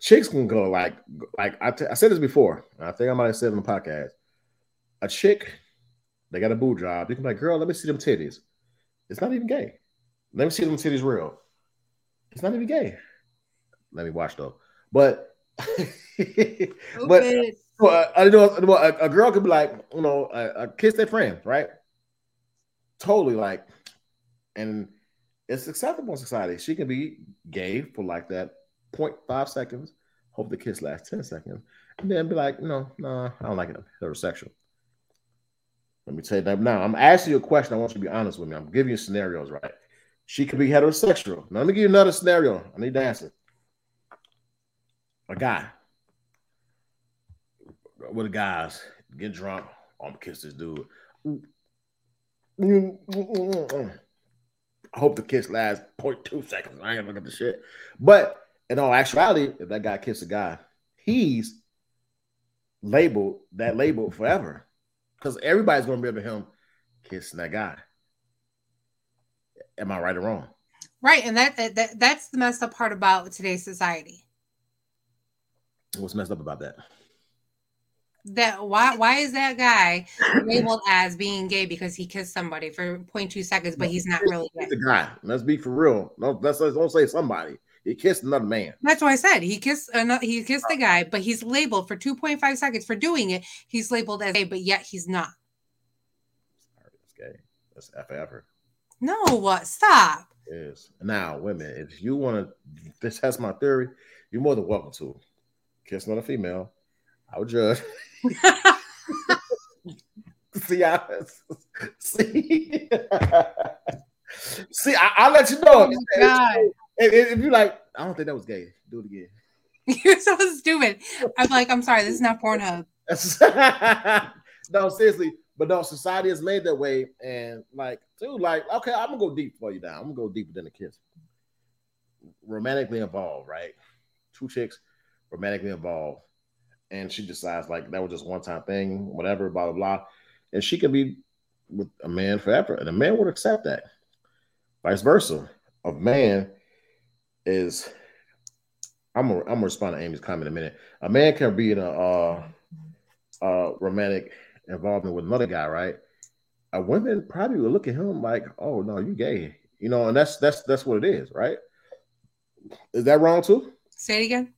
Chicks can go like, like I, t- I said this before. I think I might have said it on the podcast. A chick, they got a boo job. You can be like, girl, let me see them titties. It's not even gay. Let me see them titties real. It's not even gay. Let me watch though. But but Stupid. well, uh, I know a, a girl could be like, you know, uh, uh, kiss their friend, right? Totally like, and it's acceptable in society. She can be gay for like that 0.5 seconds, hope the kiss lasts 10 seconds, and then be like, no, no, I don't like it. I'm heterosexual. Let me tell you that now. I'm asking you a question. I want you to be honest with me. I'm giving you scenarios, right? She could be heterosexual. Now, let me give you another scenario. I need to answer. A guy with the guys get drunk. Oh, I'm gonna kiss this dude. I hope the kiss lasts 0.2 seconds. I ain't gonna look at the shit. But in all actuality, if that guy kisses a guy, he's labeled that label forever. Because everybody's gonna remember him kissing that guy. Am I right or wrong? Right, and that, that that that's the messed up part about today's society. What's messed up about that? That why why is that guy labeled as being gay because he kissed somebody for 0.2 seconds, but he's not really gay? the guy. Let's be for real. No, let's, let's don't say somebody. He kissed another man. That's what I said. He kissed another, he kissed the oh. guy, but he's labeled for 2.5 seconds for doing it. He's labeled as gay, but yet he's not. Sorry, That's gay. That's F ever. No, what? Stop. is. Now, women, if you want to this test my theory, you're more than welcome to. Kiss another female. I would judge. see, I, see, see, I, I'll let you know. Oh my If, if, if you're like, I don't think that was gay, do it again. You're so stupid. I'm like, I'm sorry, this is not Pornhub. no, seriously, but no, society is made that way, and like, dude, like, okay, I'm gonna go deep for you now. I'm gonna go deeper than a kiss. Romantically involved, right? Two chicks romantically involved, and she decides like that was just one time thing, whatever, blah blah blah, and she can be with a man forever, and a man would accept that. Vice versa, a man is. I'm gonna, I'm gonna respond to Amy's comment in a minute. A man can be in a uh, uh, romantic involvement with another guy, right? A woman probably would look at him like, "Oh no, you gay," you know, and that's that's that's what it is, right? Is that wrong too? Say it again.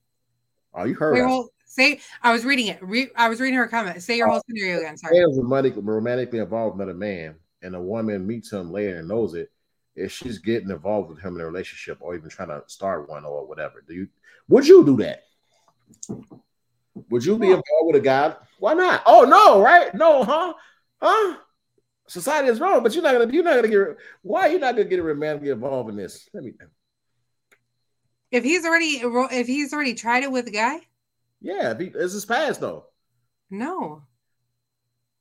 Oh, you heard Wait, hold, say I was reading it. Re, I was reading her comment. Say your oh, whole scenario again. Sorry. man is romantic, romantically involved with another man, and a woman meets him later and knows it, if she's getting involved with him in a relationship or even trying to start one or whatever, do you would you do that? Would you be involved with a guy? Why not? Oh no, right? No, huh? Huh? Society is wrong, but you're not gonna you're not gonna get why are you not gonna get romantically involved in this? Let me If he's already if he's already tried it with a guy, yeah, he- it's past though. no.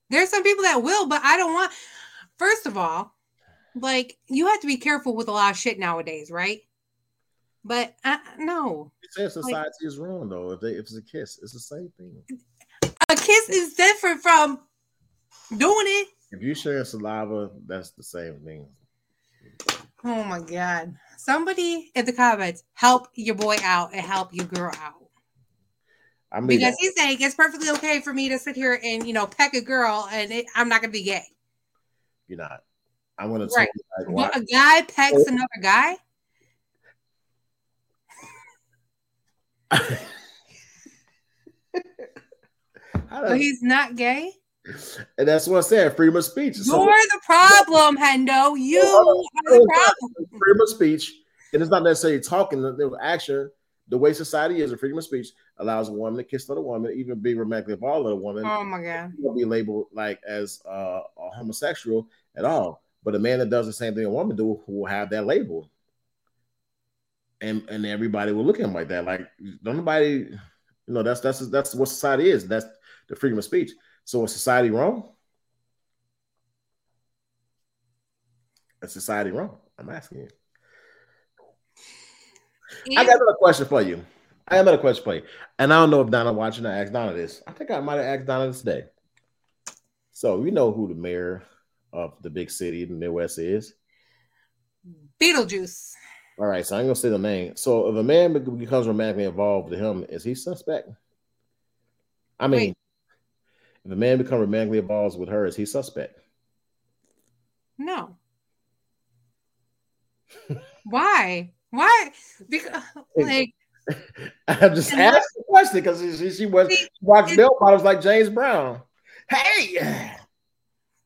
There's some people that will, but I don't want. First of all, like you have to be careful with a lot of shit nowadays, right? But uh, no, said society is wrong though. If they if it's a kiss, it's the same thing. a kiss is different from doing it. If you share saliva, that's the same thing. Oh my god! Somebody in the comments help your boy out and help your girl out I mean, because he's saying it's perfectly okay for me to sit here and you know peck a girl and it, I'm not gonna be gay. you're not. I'm gonna Right. tell you like why. a guy pecks oh. another guy. But he's not gay. and that's what I said. Freedom of speech. You're the problem, Hendo. You Hold are the problem. freedom of speech, and it's not necessarily talking. The, the action, the way society is, the freedom of speech allows a woman to kiss another woman, even be romantically involved with a woman, Oh my god. will be labeled like as uh, a homosexual at all. But a man that does the same thing a woman do will have that label, and and everybody will look at him like that. Like don't nobody, you know, that's that's that's what society is. That's the freedom of speech. So is society wrong? Is society wrong? I'm asking you. I got another question for you. I have another question for you. And I don't know if Donna watching. I asked Donna this. I think I might have asked Donna this today. So you know who the mayor of the big city in the Midwest is. Beetlejuice. All right, so I'm gonna say the name. So if a man becomes romantically involved with him, is he suspect? I mean, Wait. if a man becomes romantically involved with her, is he suspect? No. Why? Why? Because like I'm just asking the question because she, she, was she watched it- bell bottoms like James Brown. Hey,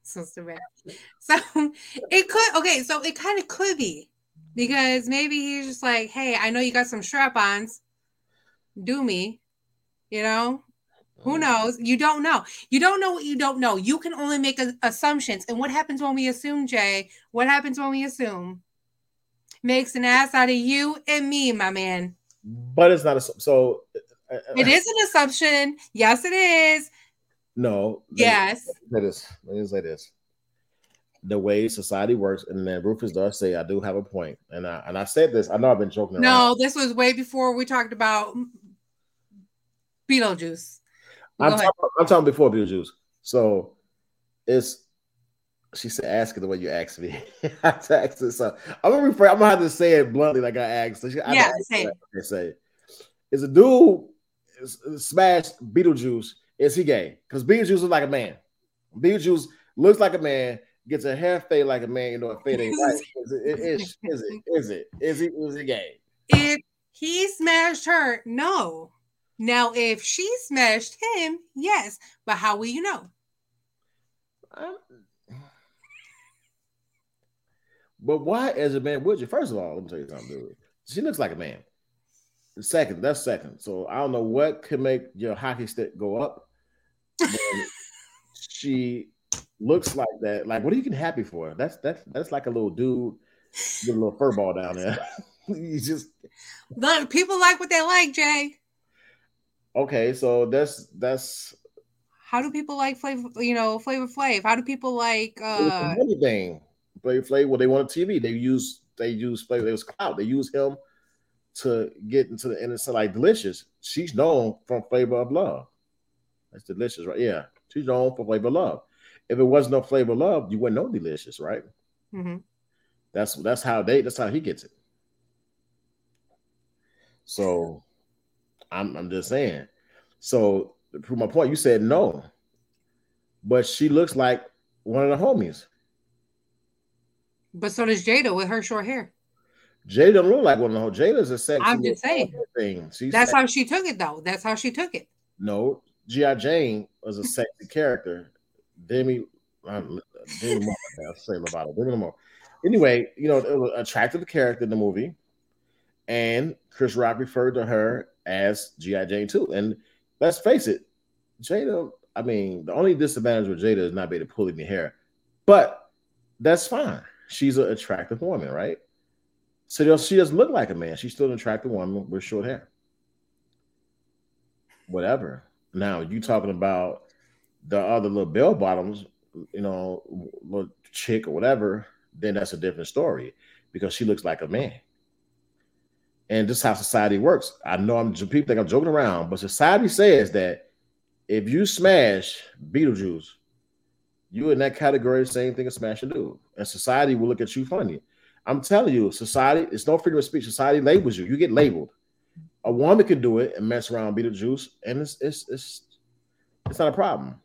so it could okay, so it kind of could be because maybe he's just like, hey, I know you got some strap-ons. Do me, you know? Who mm. knows? You don't know. You don't know what you don't know. You can only make a- assumptions. And what happens when we assume, Jay? What happens when we assume? Makes an ass out of you and me, my man. But it's not a so. uh, It is an assumption. Yes, it is. No. Yes. Let me say this. Let me say this. The way society works, and then Rufus does say, "I do have a point," and I and I said this. I know I've been joking around. No, this was way before we talked about Beetlejuice. I'm talking, I'm talking before Beetlejuice. So it's she said, "Ask it the way you asked me." I asked it, so I'm gonna rephrase. I'm gonna have to say it bluntly, like I asked. So she, I Yeah, have to ask say it. say, is a dude smashed Beetlejuice? Is he gay? Because Beetlejuice is like a man. Beetlejuice looks like a man, gets a hair fade like a man. You know, a fade ain't right. Is it? Is, is it? Is it? Is he? Is he gay? If he smashed her, no. Now, if she smashed him, yes. But how will you know? I'm- But why, as a man, would you? First of all, let me tell you something, dude. She looks like a man. Second, that's second. So I don't know what could make your hockey stick go up. she looks like that. Like, what are you getting happy for? That's that's that's like a little dude with a little fur ball down there. you just Look, people like what they like, Jay. okay. So that's that's How do people like flavor, you know, flavor flav? How do people like uh a Flavor Flav, well, they wanted TV. They use they use Flavor. It was clout. They use him to get into the innocent like Delicious. She's known from Flavor of Love. That's Delicious, right? Yeah, she's known for Flavor of Love. If it wasn't no Flavor of Love, you wouldn't know Delicious, right? mhm. That's that's how they. That's how he gets it. So, I'm I'm just saying. So, to prove my point, you said no, but she looks like one of the homies. But so does Jada with her short hair. Jada don't look like one of the Jada's a sexy. I'm just saying. thing. She's That's sexy. how she took it, though. That's how she took it. no G.I. Jane was a sexy character. Demi, um, Demi Moore, I'll say Lovato, Demi Moore. Anyway, you know, it was attractive character in the movie, and Chris Rock referred to her as G.I. Jane too. And let's face it, Jada. I mean, the only disadvantage with Jada is not being able to pull any hair, but that's fine. She's an attractive woman, right? So she doesn't look like a man. She's still an attractive woman with short hair. Whatever. Now you talking about the other little bell bottoms, you know, little chick or whatever. then that's a different story because she looks like a man. And this is how society works. I know I'm people think I'm joking around, but society says that if you smash Beetlejuice, you in that category, same thing as smash a dude. And society will look at you funny. I'm telling you, society, it's no freedom of speech. Society labels you. You get labeled. A woman can do it and mess around be the juice, and it's it's it's it's not a problem.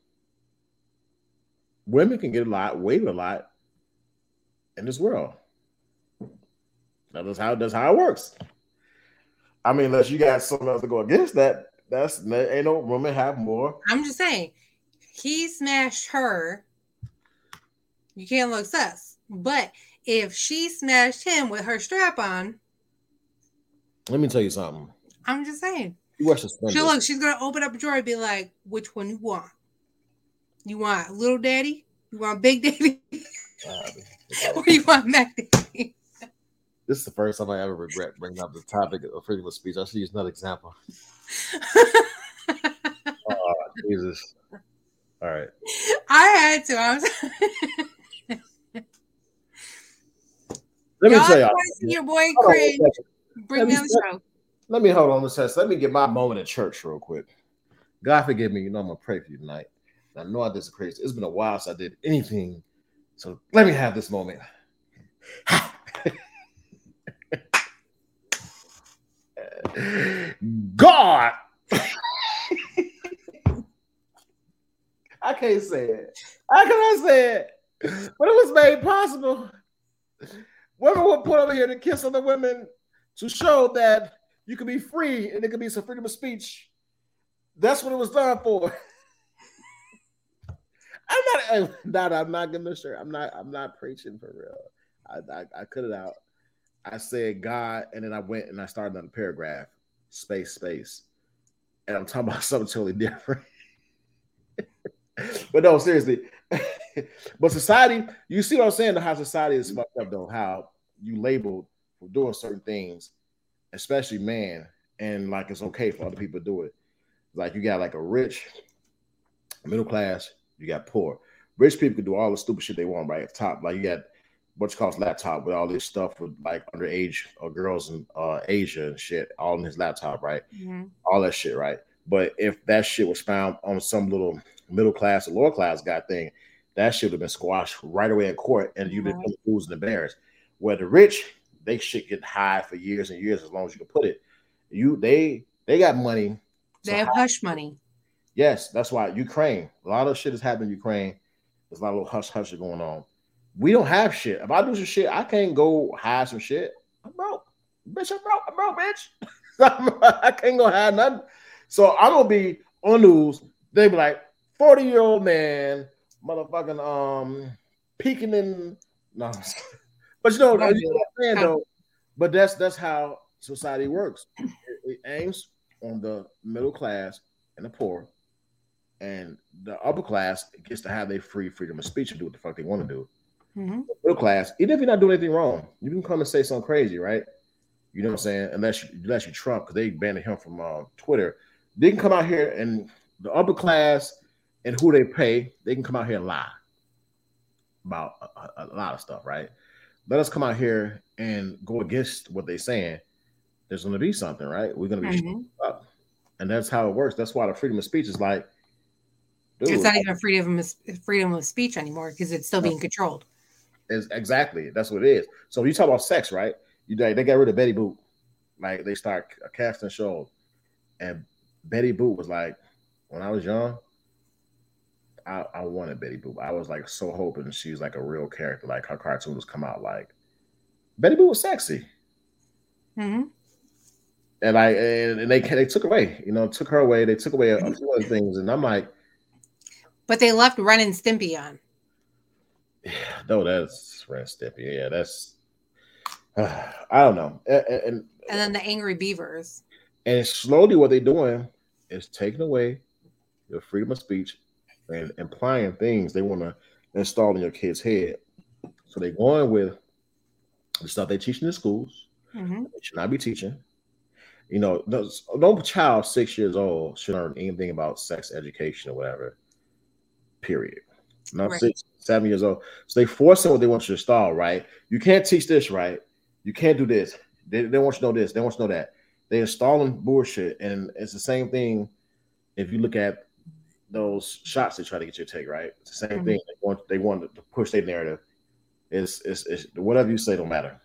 Women can get a lot, wait a lot in this world. That's how that's how it works. I mean, unless you got something else to go against that, that's ain't no woman have more. I'm just saying, he smashed her. You can't look sus. But if she smashed him with her strap on, let me tell you something. I'm just saying. You watch the She look, she's gonna open up a drawer and be like, which one you want? You want little daddy? You want big daddy? or you want Mac daddy? This is the first time I ever regret bringing up the topic of freedom of speech. I should use another example. oh, Jesus. All right. I had to. I was Let me tell y'all. Your boy cringe. Bring me on the show. Let me hold on a second. Let me get my moment at church real quick. God forgive me. You know I'm gonna pray for you tonight. I know I did some crazy. It's been a while since I did anything. So let me have this moment. God. I can't say it. How can I say it? But it was made possible. Women were put over here to kiss other women to show that you can be free and there can be some freedom of speech. That's what it was done for. I'm not, I'm not, I'm not gonna sure. I'm not, I'm not preaching for real. I, I, I cut it out. I said God, and then I went and I started on a paragraph, space, space, and I'm talking about something totally different. but no, seriously. but society, you see what I'm saying? The how society is fucked up, though. How you labeled for doing certain things, especially man, and like it's okay for other people to do it. Like you got like a rich, middle class, you got poor. Rich people can do all the stupid shit they want right at the top. Like you got what's called laptop with all this stuff with like underage or girls in uh, Asia and shit, all in his laptop, right? Mm-hmm. All that shit, right? But if that shit was found on some little middle class or lower class guy thing, that should have been squashed right away in court, and you'd been mm-hmm. losing and embarrassed. Where the rich, they should get high for years and years as long as you can put it. You they they got money. They have hush money. Yes, that's why Ukraine. A lot of shit has happened in Ukraine. There's a lot of little hush hush going on. We don't have shit. If I do some shit, I can't go hide some shit. I'm broke. Bitch, I'm broke. I'm broke, bitch. I can't go hide nothing. So I'm gonna be on news. They be like, 40 year old man, motherfucking um peeking in no. But you know, you know what I'm saying though. But that's that's how society works. It, it aims on the middle class and the poor, and the upper class gets to have their free freedom of speech and do what the fuck they want to do. Mm-hmm. Middle class, even if you're not doing anything wrong, you can come and say something crazy, right? You know what I'm saying? Unless you, unless you Trump, because they banned him from uh, Twitter, they can come out here and the upper class and who they pay, they can come out here and lie about a, a, a lot of stuff, right? Let us come out here and go against what they're saying. There's going to be something, right? We're going to be mm-hmm. up, and that's how it works. That's why the freedom of speech is like, dude, it's not even freedom of freedom of speech anymore because it's still being controlled. Is exactly that's what it is. So you talk about sex, right? You they got rid of Betty Boop, like they start a casting shows, and Betty Boop was like, when I was young, I, I wanted Betty Boop. I was like so hoping she was like a real character, like her cartoons come out like Betty Boop was sexy. Mm-hmm. And I and they they took away, you know, took her away. They took away a, a few other things, and I'm like, but they left Ren and Stimpy on. Yeah, no, that's Ren and Stimpy. Yeah, that's uh, I don't know. And, and and then the Angry Beavers. And slowly, what they're doing is taking away your freedom of speech and implying things they want to install in your kid's head. So they're going with the stuff they teach in the schools. Mm-hmm. They should not be teaching. You know, no, no child six years old should learn anything about sex education or whatever. Period. Not right. six, seven years old. So they force them what they want you to install, right? You can't teach this, right? You can't do this. They, they want you to know this. They want you to know that. They're installing bullshit, and it's the same thing. If you look at those shots they try to get you to take, right? It's the same Mhm. thing. They want they want to push their narrative. It's, it's it's whatever you say don't matter.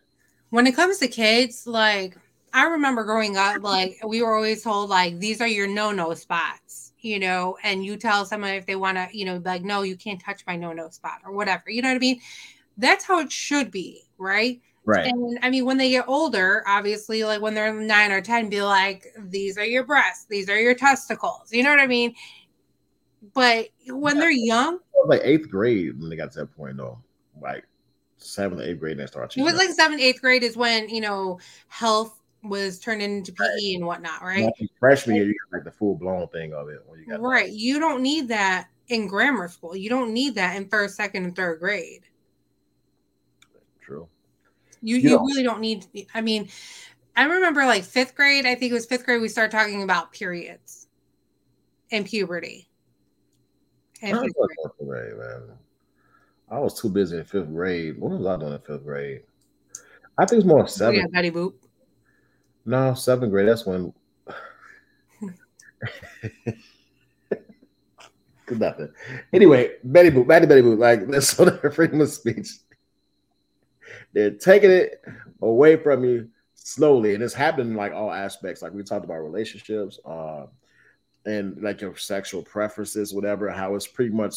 when it comes to kids, like I remember growing up, like we were always told, like these are your no-no spots, you know, and you tell someone if they want to, you know, like no, you can't touch my no-no spot or whatever. You know what I mean? That's how it should be, right? Right. And I mean, when they get older, obviously, like when they're nine or 10, be like, these are your breasts, these are your testicles. You know what I mean? But when they're young, like eighth grade when they got to that point though. Like seventh, eighth grade, they started. it was like seventh, eighth grade is when, you know, health was turned into PE and whatnot, right? Like, freshman year, you got like the full blown thing of it when you got Right. You don't need that in grammar school. You don't need that in first, second, and third grade. true. You You you don't. really don't need I mean, I remember like fifth grade, I think it was fifth grade, we started talking about periods and puberty. I was fifth grade, man. I was too busy in fifth grade. What was I doing in fifth grade? I think it's more Oh, seventh. yeah, Betty Boop. No, seventh grade. That's when. Good nothing. Anyway, Betty Boop, Betty Betty Boop, like that's sort of freedom of speech. They're taking it away from you slowly, and it's happening in like all aspects. Like we talked about relationships, uh, and like your sexual preferences, whatever. How it's pretty much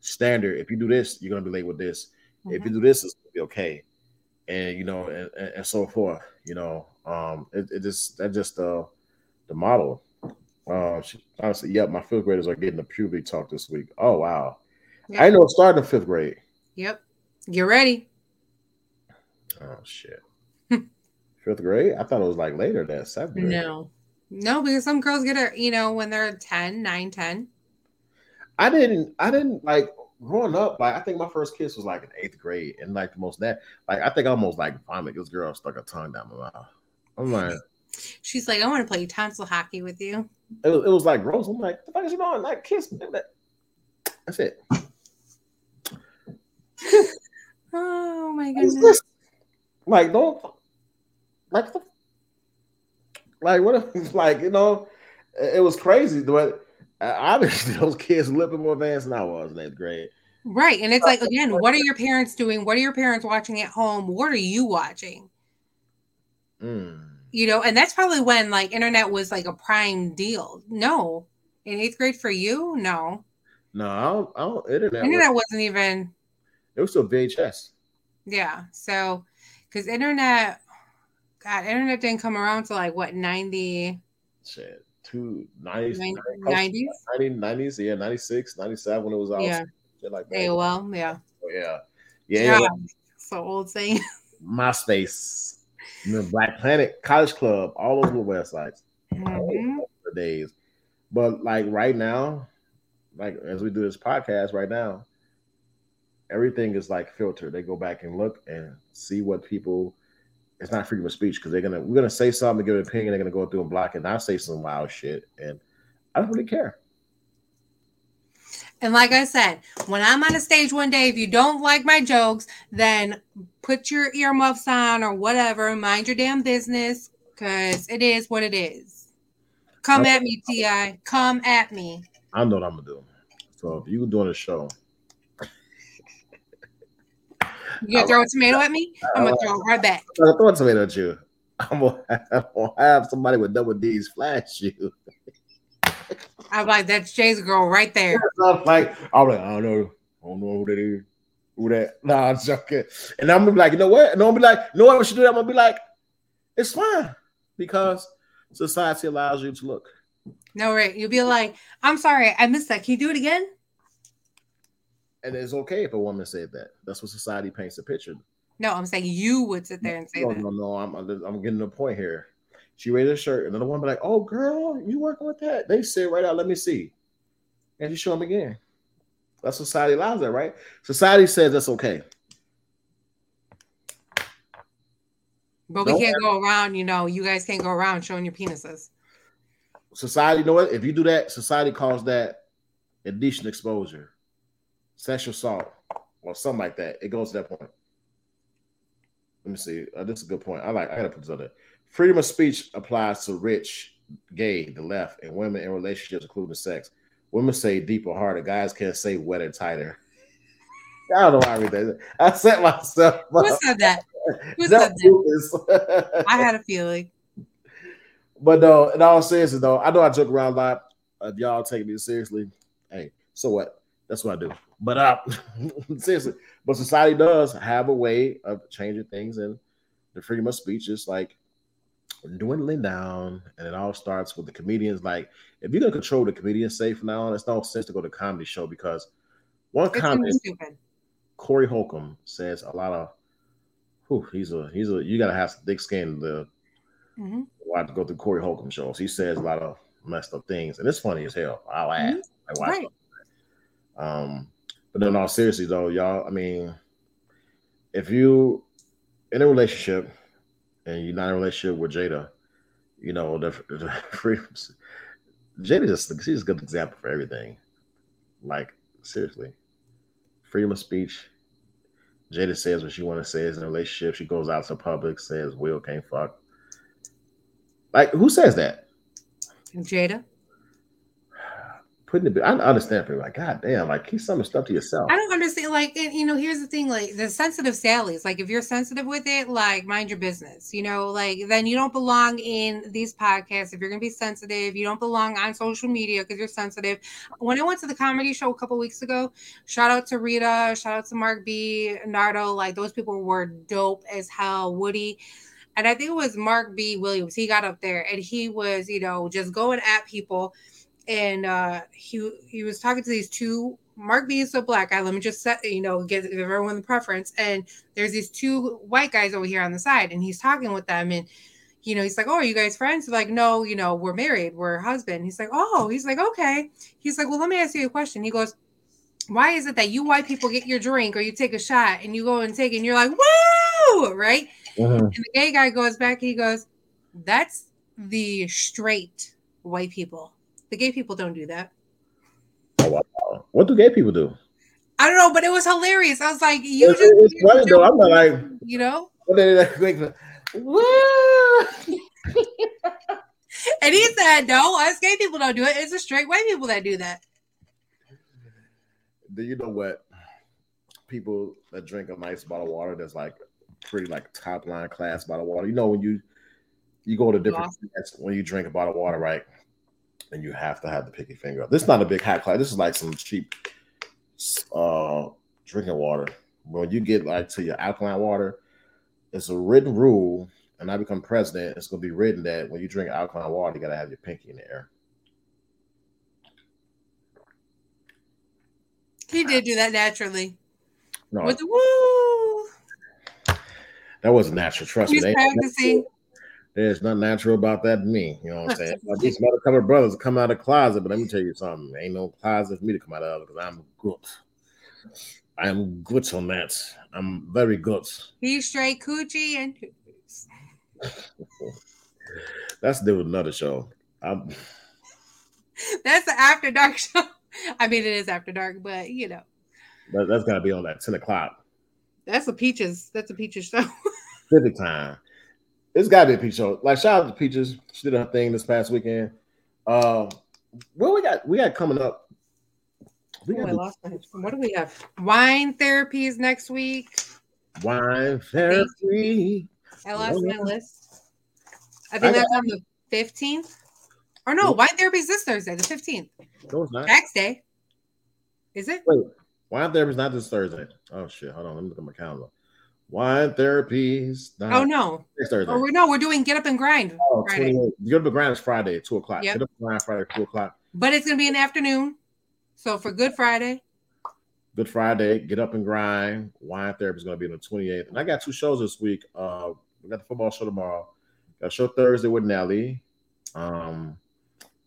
standard. If you do this, you're gonna be late with this. If you do this, it's gonna be okay, and you know, and, and, so forth. You know, um, it, it just that just uh the model. Uh, she, honestly, yep, my fifth graders are getting the puberty talk this week. Oh wow, I know it started in fifth grade. Yep. Get ready. Oh shit, fifth grade? I thought it was like later than seventh grade. No. No, because some girls get it, you know, when they're 10, 9, 10. I didn't. I didn't like growing up. Like I think my first kiss was like in eighth grade, and like the most that like I think I almost like vomit. This girl stuck her tongue down my mouth. I'm like, She's like, I want to play tonsil hockey with you. it was, it was like gross. I'm like, the fuck is you doing? Like kiss me. That's it. Oh my goodness. Like, don't like the like what if like you know it was crazy but uh, obviously those kids a little bit more advanced than I was in eighth grade. Right. And it's like, again, what are your parents doing? What are your parents watching at home? What are you watching? Mm. You know, and that's probably when like internet was like a prime deal. No. In eighth grade for you? No. No, I don't, I don't internet. Internet was, wasn't even it was still VHS. Yeah. So, because internet, God, internet didn't come around to like what, 90, Shit, two nineties, 90s? 90s, yeah, 96, 97 when it was out. Yeah. Shit like that. AOL. Yeah. yeah. Yeah. Yeah. so old saying. MySpace, Black Planet, College Club, all those little websites. Mhm. for days. But like right now, like as we do this podcast right now, everything is like filtered. They go back and look and see what people. It's not freedom of speech because they're gonna we're gonna say something, give an opinion. They're gonna go through and block it. And I say some wild shit, and I don't really care. And like I said, when I'm on a stage one day, if you don't like my jokes, then put your earmuffs on or whatever. Mind your damn business because it is what it is. Come at me, Ti. Come at me. I know what I'm gonna do. So if you doing a show, You gonna throw a tomato at me? I'm gonna throw it right back. I'm gonna throw a tomato at you. I'm gonna, I'm gonna have somebody with double D's flash you. I'm like, that's Jay's girl right there. stuff like I'm like, I don't know, I don't know who that is. Who that? Nah, I'm joking. And I'm gonna be like, you know what? And I'm gonna be like, you know what we should do? That. I'm gonna be like, it's fine because society allows you to look. No, right. You'll be like, I'm sorry, I missed that. Can you do it again? And it's okay if a woman said that. That's what society paints a picture. No, I'm saying you would sit there and say No, that. no, no. I'm I'm getting the point here. She raised her shirt, and another one be like, "Oh, girl, you working with that?" They say right out, "Let me see," and you show them again. That's society allows that, right? Society says that's okay. But we can't go around, you know, you guys can't go around showing your penises. Society, you know what? If you do that, society calls that indecent exposure, sexual assault. or something like that. It goes to that point. Let me see. Uh, this is a good point. I like. I gotta put this on there. Freedom of speech applies to rich, gay, the left, and women in relationships, including sex. Women say deeper, harder. Guys can't say wetter, tighter. I don't know why I read that. I set myself. Who said that? Who said that? I had a feeling. But no, in all seriousness, though, I know I joke around a lot. If y'all take me seriously, hey, so what? That's what I do. But uh, seriously, but society does have a way of changing things, and the freedom of speech is like dwindling down, and it all starts with the comedians. Like, if you're gonna control the comedians say from now on, it's no sense to go to a comedy show because one It's comment. Corey Holcomb says a lot of, whew, he's a he's a you gotta have thick skin to Mhm. watch go through Corey Holcomb shows. He says a lot of messed up things, and it's funny as hell. I'll laugh. I watch Right. Um, but then, all seriously though, y'all. I mean, if you in a relationship and you're not in a relationship with Jada, you know the, the freedoms. Jada just she's a good example for everything. Like seriously, freedom of speech. Jada says what she want to say is in a relationship. She goes out to public, says Will can't fuck. Like who says that? Jada. Putting it, I understand people like, God damn, like keep some stuff to yourself. I don't understand. Like, and, you know, here's the thing: like the sensitive Sallies. Like, if you're sensitive with it, like mind your business. You know, like then you don't belong in these podcasts. If you're gonna be sensitive, you don't belong on social media because you're sensitive. When I went to the comedy show a couple weeks ago, shout out to Rita, shout out to Mark B, Nardo. Like those people were dope as hell. Woody. And I think it was Mark B. Williams. He got up there and he was, you know, just going at people and uh he he was talking to these two Mark B is a black guy. Let me just set you know give everyone the preference. And there's these two white guys over here on the side, and he's talking with them, and you know he's like, "Oh, are you guys friends?" They're like, "No, you know we're married, we're husband." He's like, "Oh," he's like, "Okay." He's like, "Well, let me ask you a question." He goes, "Why is it that you white people get your drink or you take a shot and you go and take it and you're like, woo, right?" Mhm. And the gay guy goes back. He goes, "That's the straight white people. The gay people don't do that." Oh, what do gay people do? I don't know, but it was hilarious. I was like, "You It's- just it's funny though. I'm not like, you know." what they like, Woo! And he said, "No, us gay people don't do it. It's the straight white people that do that." Do you know what? People that drink a nice bottle of water that's like pretty like top line class bottle of water. You know when you you go to different when you drink a bottle of water, right? And you have to have the picky finger up. This is not a big high class. This is like some cheap uh drinking water. When you get like to your alkaline water, it's a written rule, and I become president. It's gonna be written that when you drink alkaline water, you gotta have your pinky in the air. He did do that naturally No, with the woo. that wasn't natural. Trust me. He's ain't practicing. There's nothing natural about that to me. You know what I'm saying? Like these mother cover brothers come out of closet, but let me tell you something. Ain't no closet for me to come out of because I'm good. I am good on that. I'm very good. He's straight coochie and That's do with another show. I'm, that's the after dark show. I mean, it is after dark, but you know, that, that's got to be on that 10 o'clock that's a peaches. That's a peaches show. Pacific time. It's got to be a peach show. Like shout out to Peaches. She did her thing this past weekend. Um, what we got? We got coming up. We got I the lost. What do we have? Wine therapies next week. wine therapy. I lost my list. I I think got- that's on the fifteenth. Or no, wine therapy's this Thursday, the fifteenth. No, it's not. Tax day. Is it? Wait, wine therapy is not this Thursday. Oh shit! Hold on, let me look at my calendar. Wine therapies. Not Oh no. next Thursday. Or we're no, we're doing get up and grind Oh, Friday. 28. Get up and grind is Friday at two o'clock. Yep. Get up and grind Friday at two o'clock. But it's gonna be an afternoon. So for Good Friday. Good Friday. Get up and grind. Wine therapy is to be on the twenty eighth. And I got two shows this week. Uh, we got the football show tomorrow. Got a show Thursday with Nelly. Um,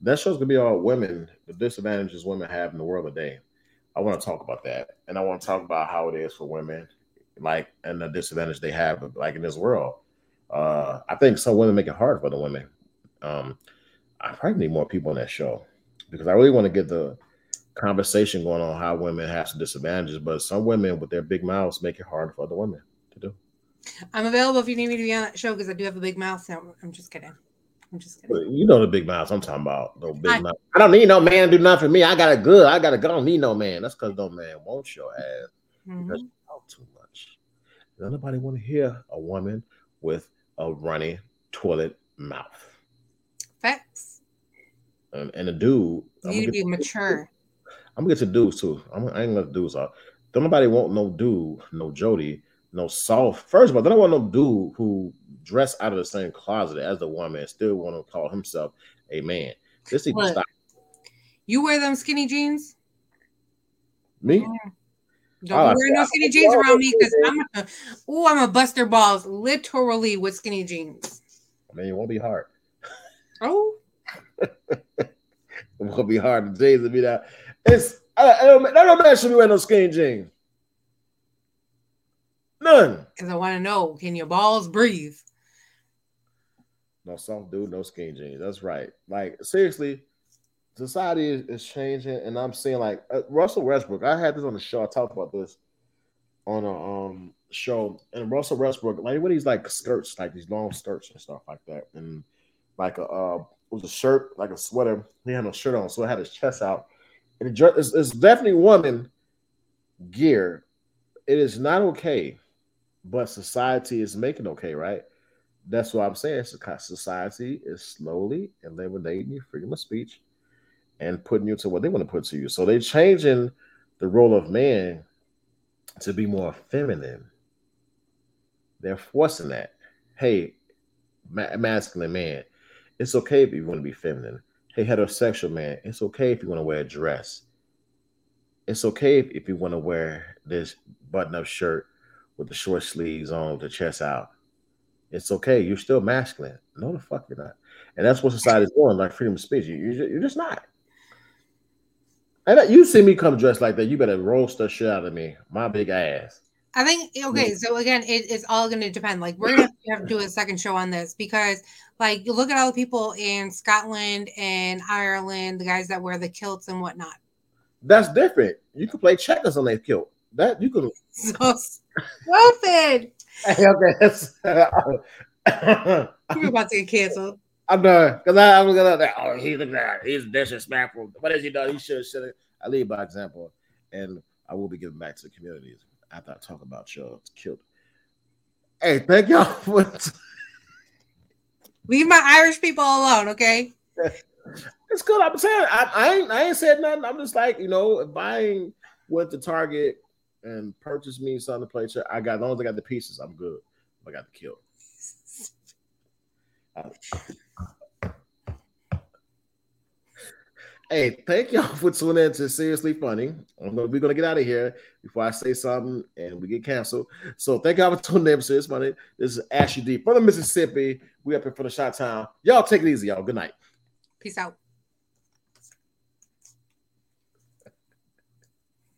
that show's gonna be all women, the disadvantages women have in the world today. I want to talk about that, and I want to talk about how it is for women, like and the disadvantage they have, like in this world. Uh, I think some women make it hard for the women. Um, I probably need more people on that show because I really want to get the conversation going on how women have some disadvantages, but some women with their big mouths make it hard for other women to do. I'm available if you need me to be on that show because I do have a big mouth. No, I'm just kidding. I'm just kidding. You know the big mouths I'm talking about. No big I- mouth. I don't need no man to do nothing for me. I got it good. I got it good. I don't need no man. That's because no man wants your ass. Mhm. Because you talk too much. Don't nobody want to hear a woman with a runny toilet mouth. Facts. And, and a dude. You need to be mature. I'm gonna get to dudes too. I'm, I ain't gonna let dudes out. Don't nobody want no dude, no Jody, no soft. First of all, they don't want no dude who dress out of the same closet as the woman and still want to call himself a man. This needs to stop. You wear them skinny jeans? Me? Don't Oh, be ah, wearing no skinny jeans around me because I'm a, oh, I'm a buster balls literally with skinny jeans. I mean, it won't be hard. Oh, It won't be hard to jeans to be that. It's I, I don't, no man should be wearing no skinny jeans. None. because I want to know can your balls breathe? No soft dude, no skinny jeans. That's right. Like seriously, society is, is changing, and I'm seeing like uh, Russell Westbrook. I had this on the show. I talked about this on a um show, and Russell Westbrook, like what these like skirts, like these long skirts and stuff like that, and like a uh, was a shirt, like a sweater. He had no shirt on, so it had his chest out, and it, it's, it's definitely woman gear. It is not okay, but society is making okay, right? That's what I'm saying. Soci- Society is slowly eliminating your freedom of speech and putting you to what they want to put to you. So they're changing the role of man to be more feminine. They're forcing that. Hey, ma- masculine man, it's okay if you want to be feminine. Hey, heterosexual man, it's okay if you want to wear a dress. It's okay if, if you want to wear this button-up shirt with the short sleeves on, with the chest out. It's okay. You're still masculine. No, the fuck you're not. And that's what society's doing, like freedom of speech. You, you're just not. And you see me come dressed like that, you better roast the shit out of me. My big ass. I think okay. So again, it, it's all going to depend. Like we're going to have to do a second show on this because, like, you look at all the people in Scotland and Ireland, the guys that wear the kilts and whatnot. That's different. You can play checkers on that kilt. That you can. So stupid. okay, We're about to get canceled. I'm done because I, I was gonna like, oh, he's a guy, he's disrespectful. What has he done? He should should. I lead by example, and I will be giving back to the communities after I talk about your killed. Hey, thank y'all for. Leave my Irish people alone, okay? It's good. I'm saying I, I ain't I ain't said nothing. I'm just like you know, if buying with the Target and purchase me something to play. check, I got as long as I got the pieces, I'm good. I got the kill. Hey, thank y'all for tuning in to Seriously Funny. Gonna, we're gonna get out of here before I say something and we get canceled. So thank y'all for tuning in to Seriously Funny. This is Ashley D from the Mississippi. We up here for the shot town. Y'all take it easy, y'all. Good night. Peace out.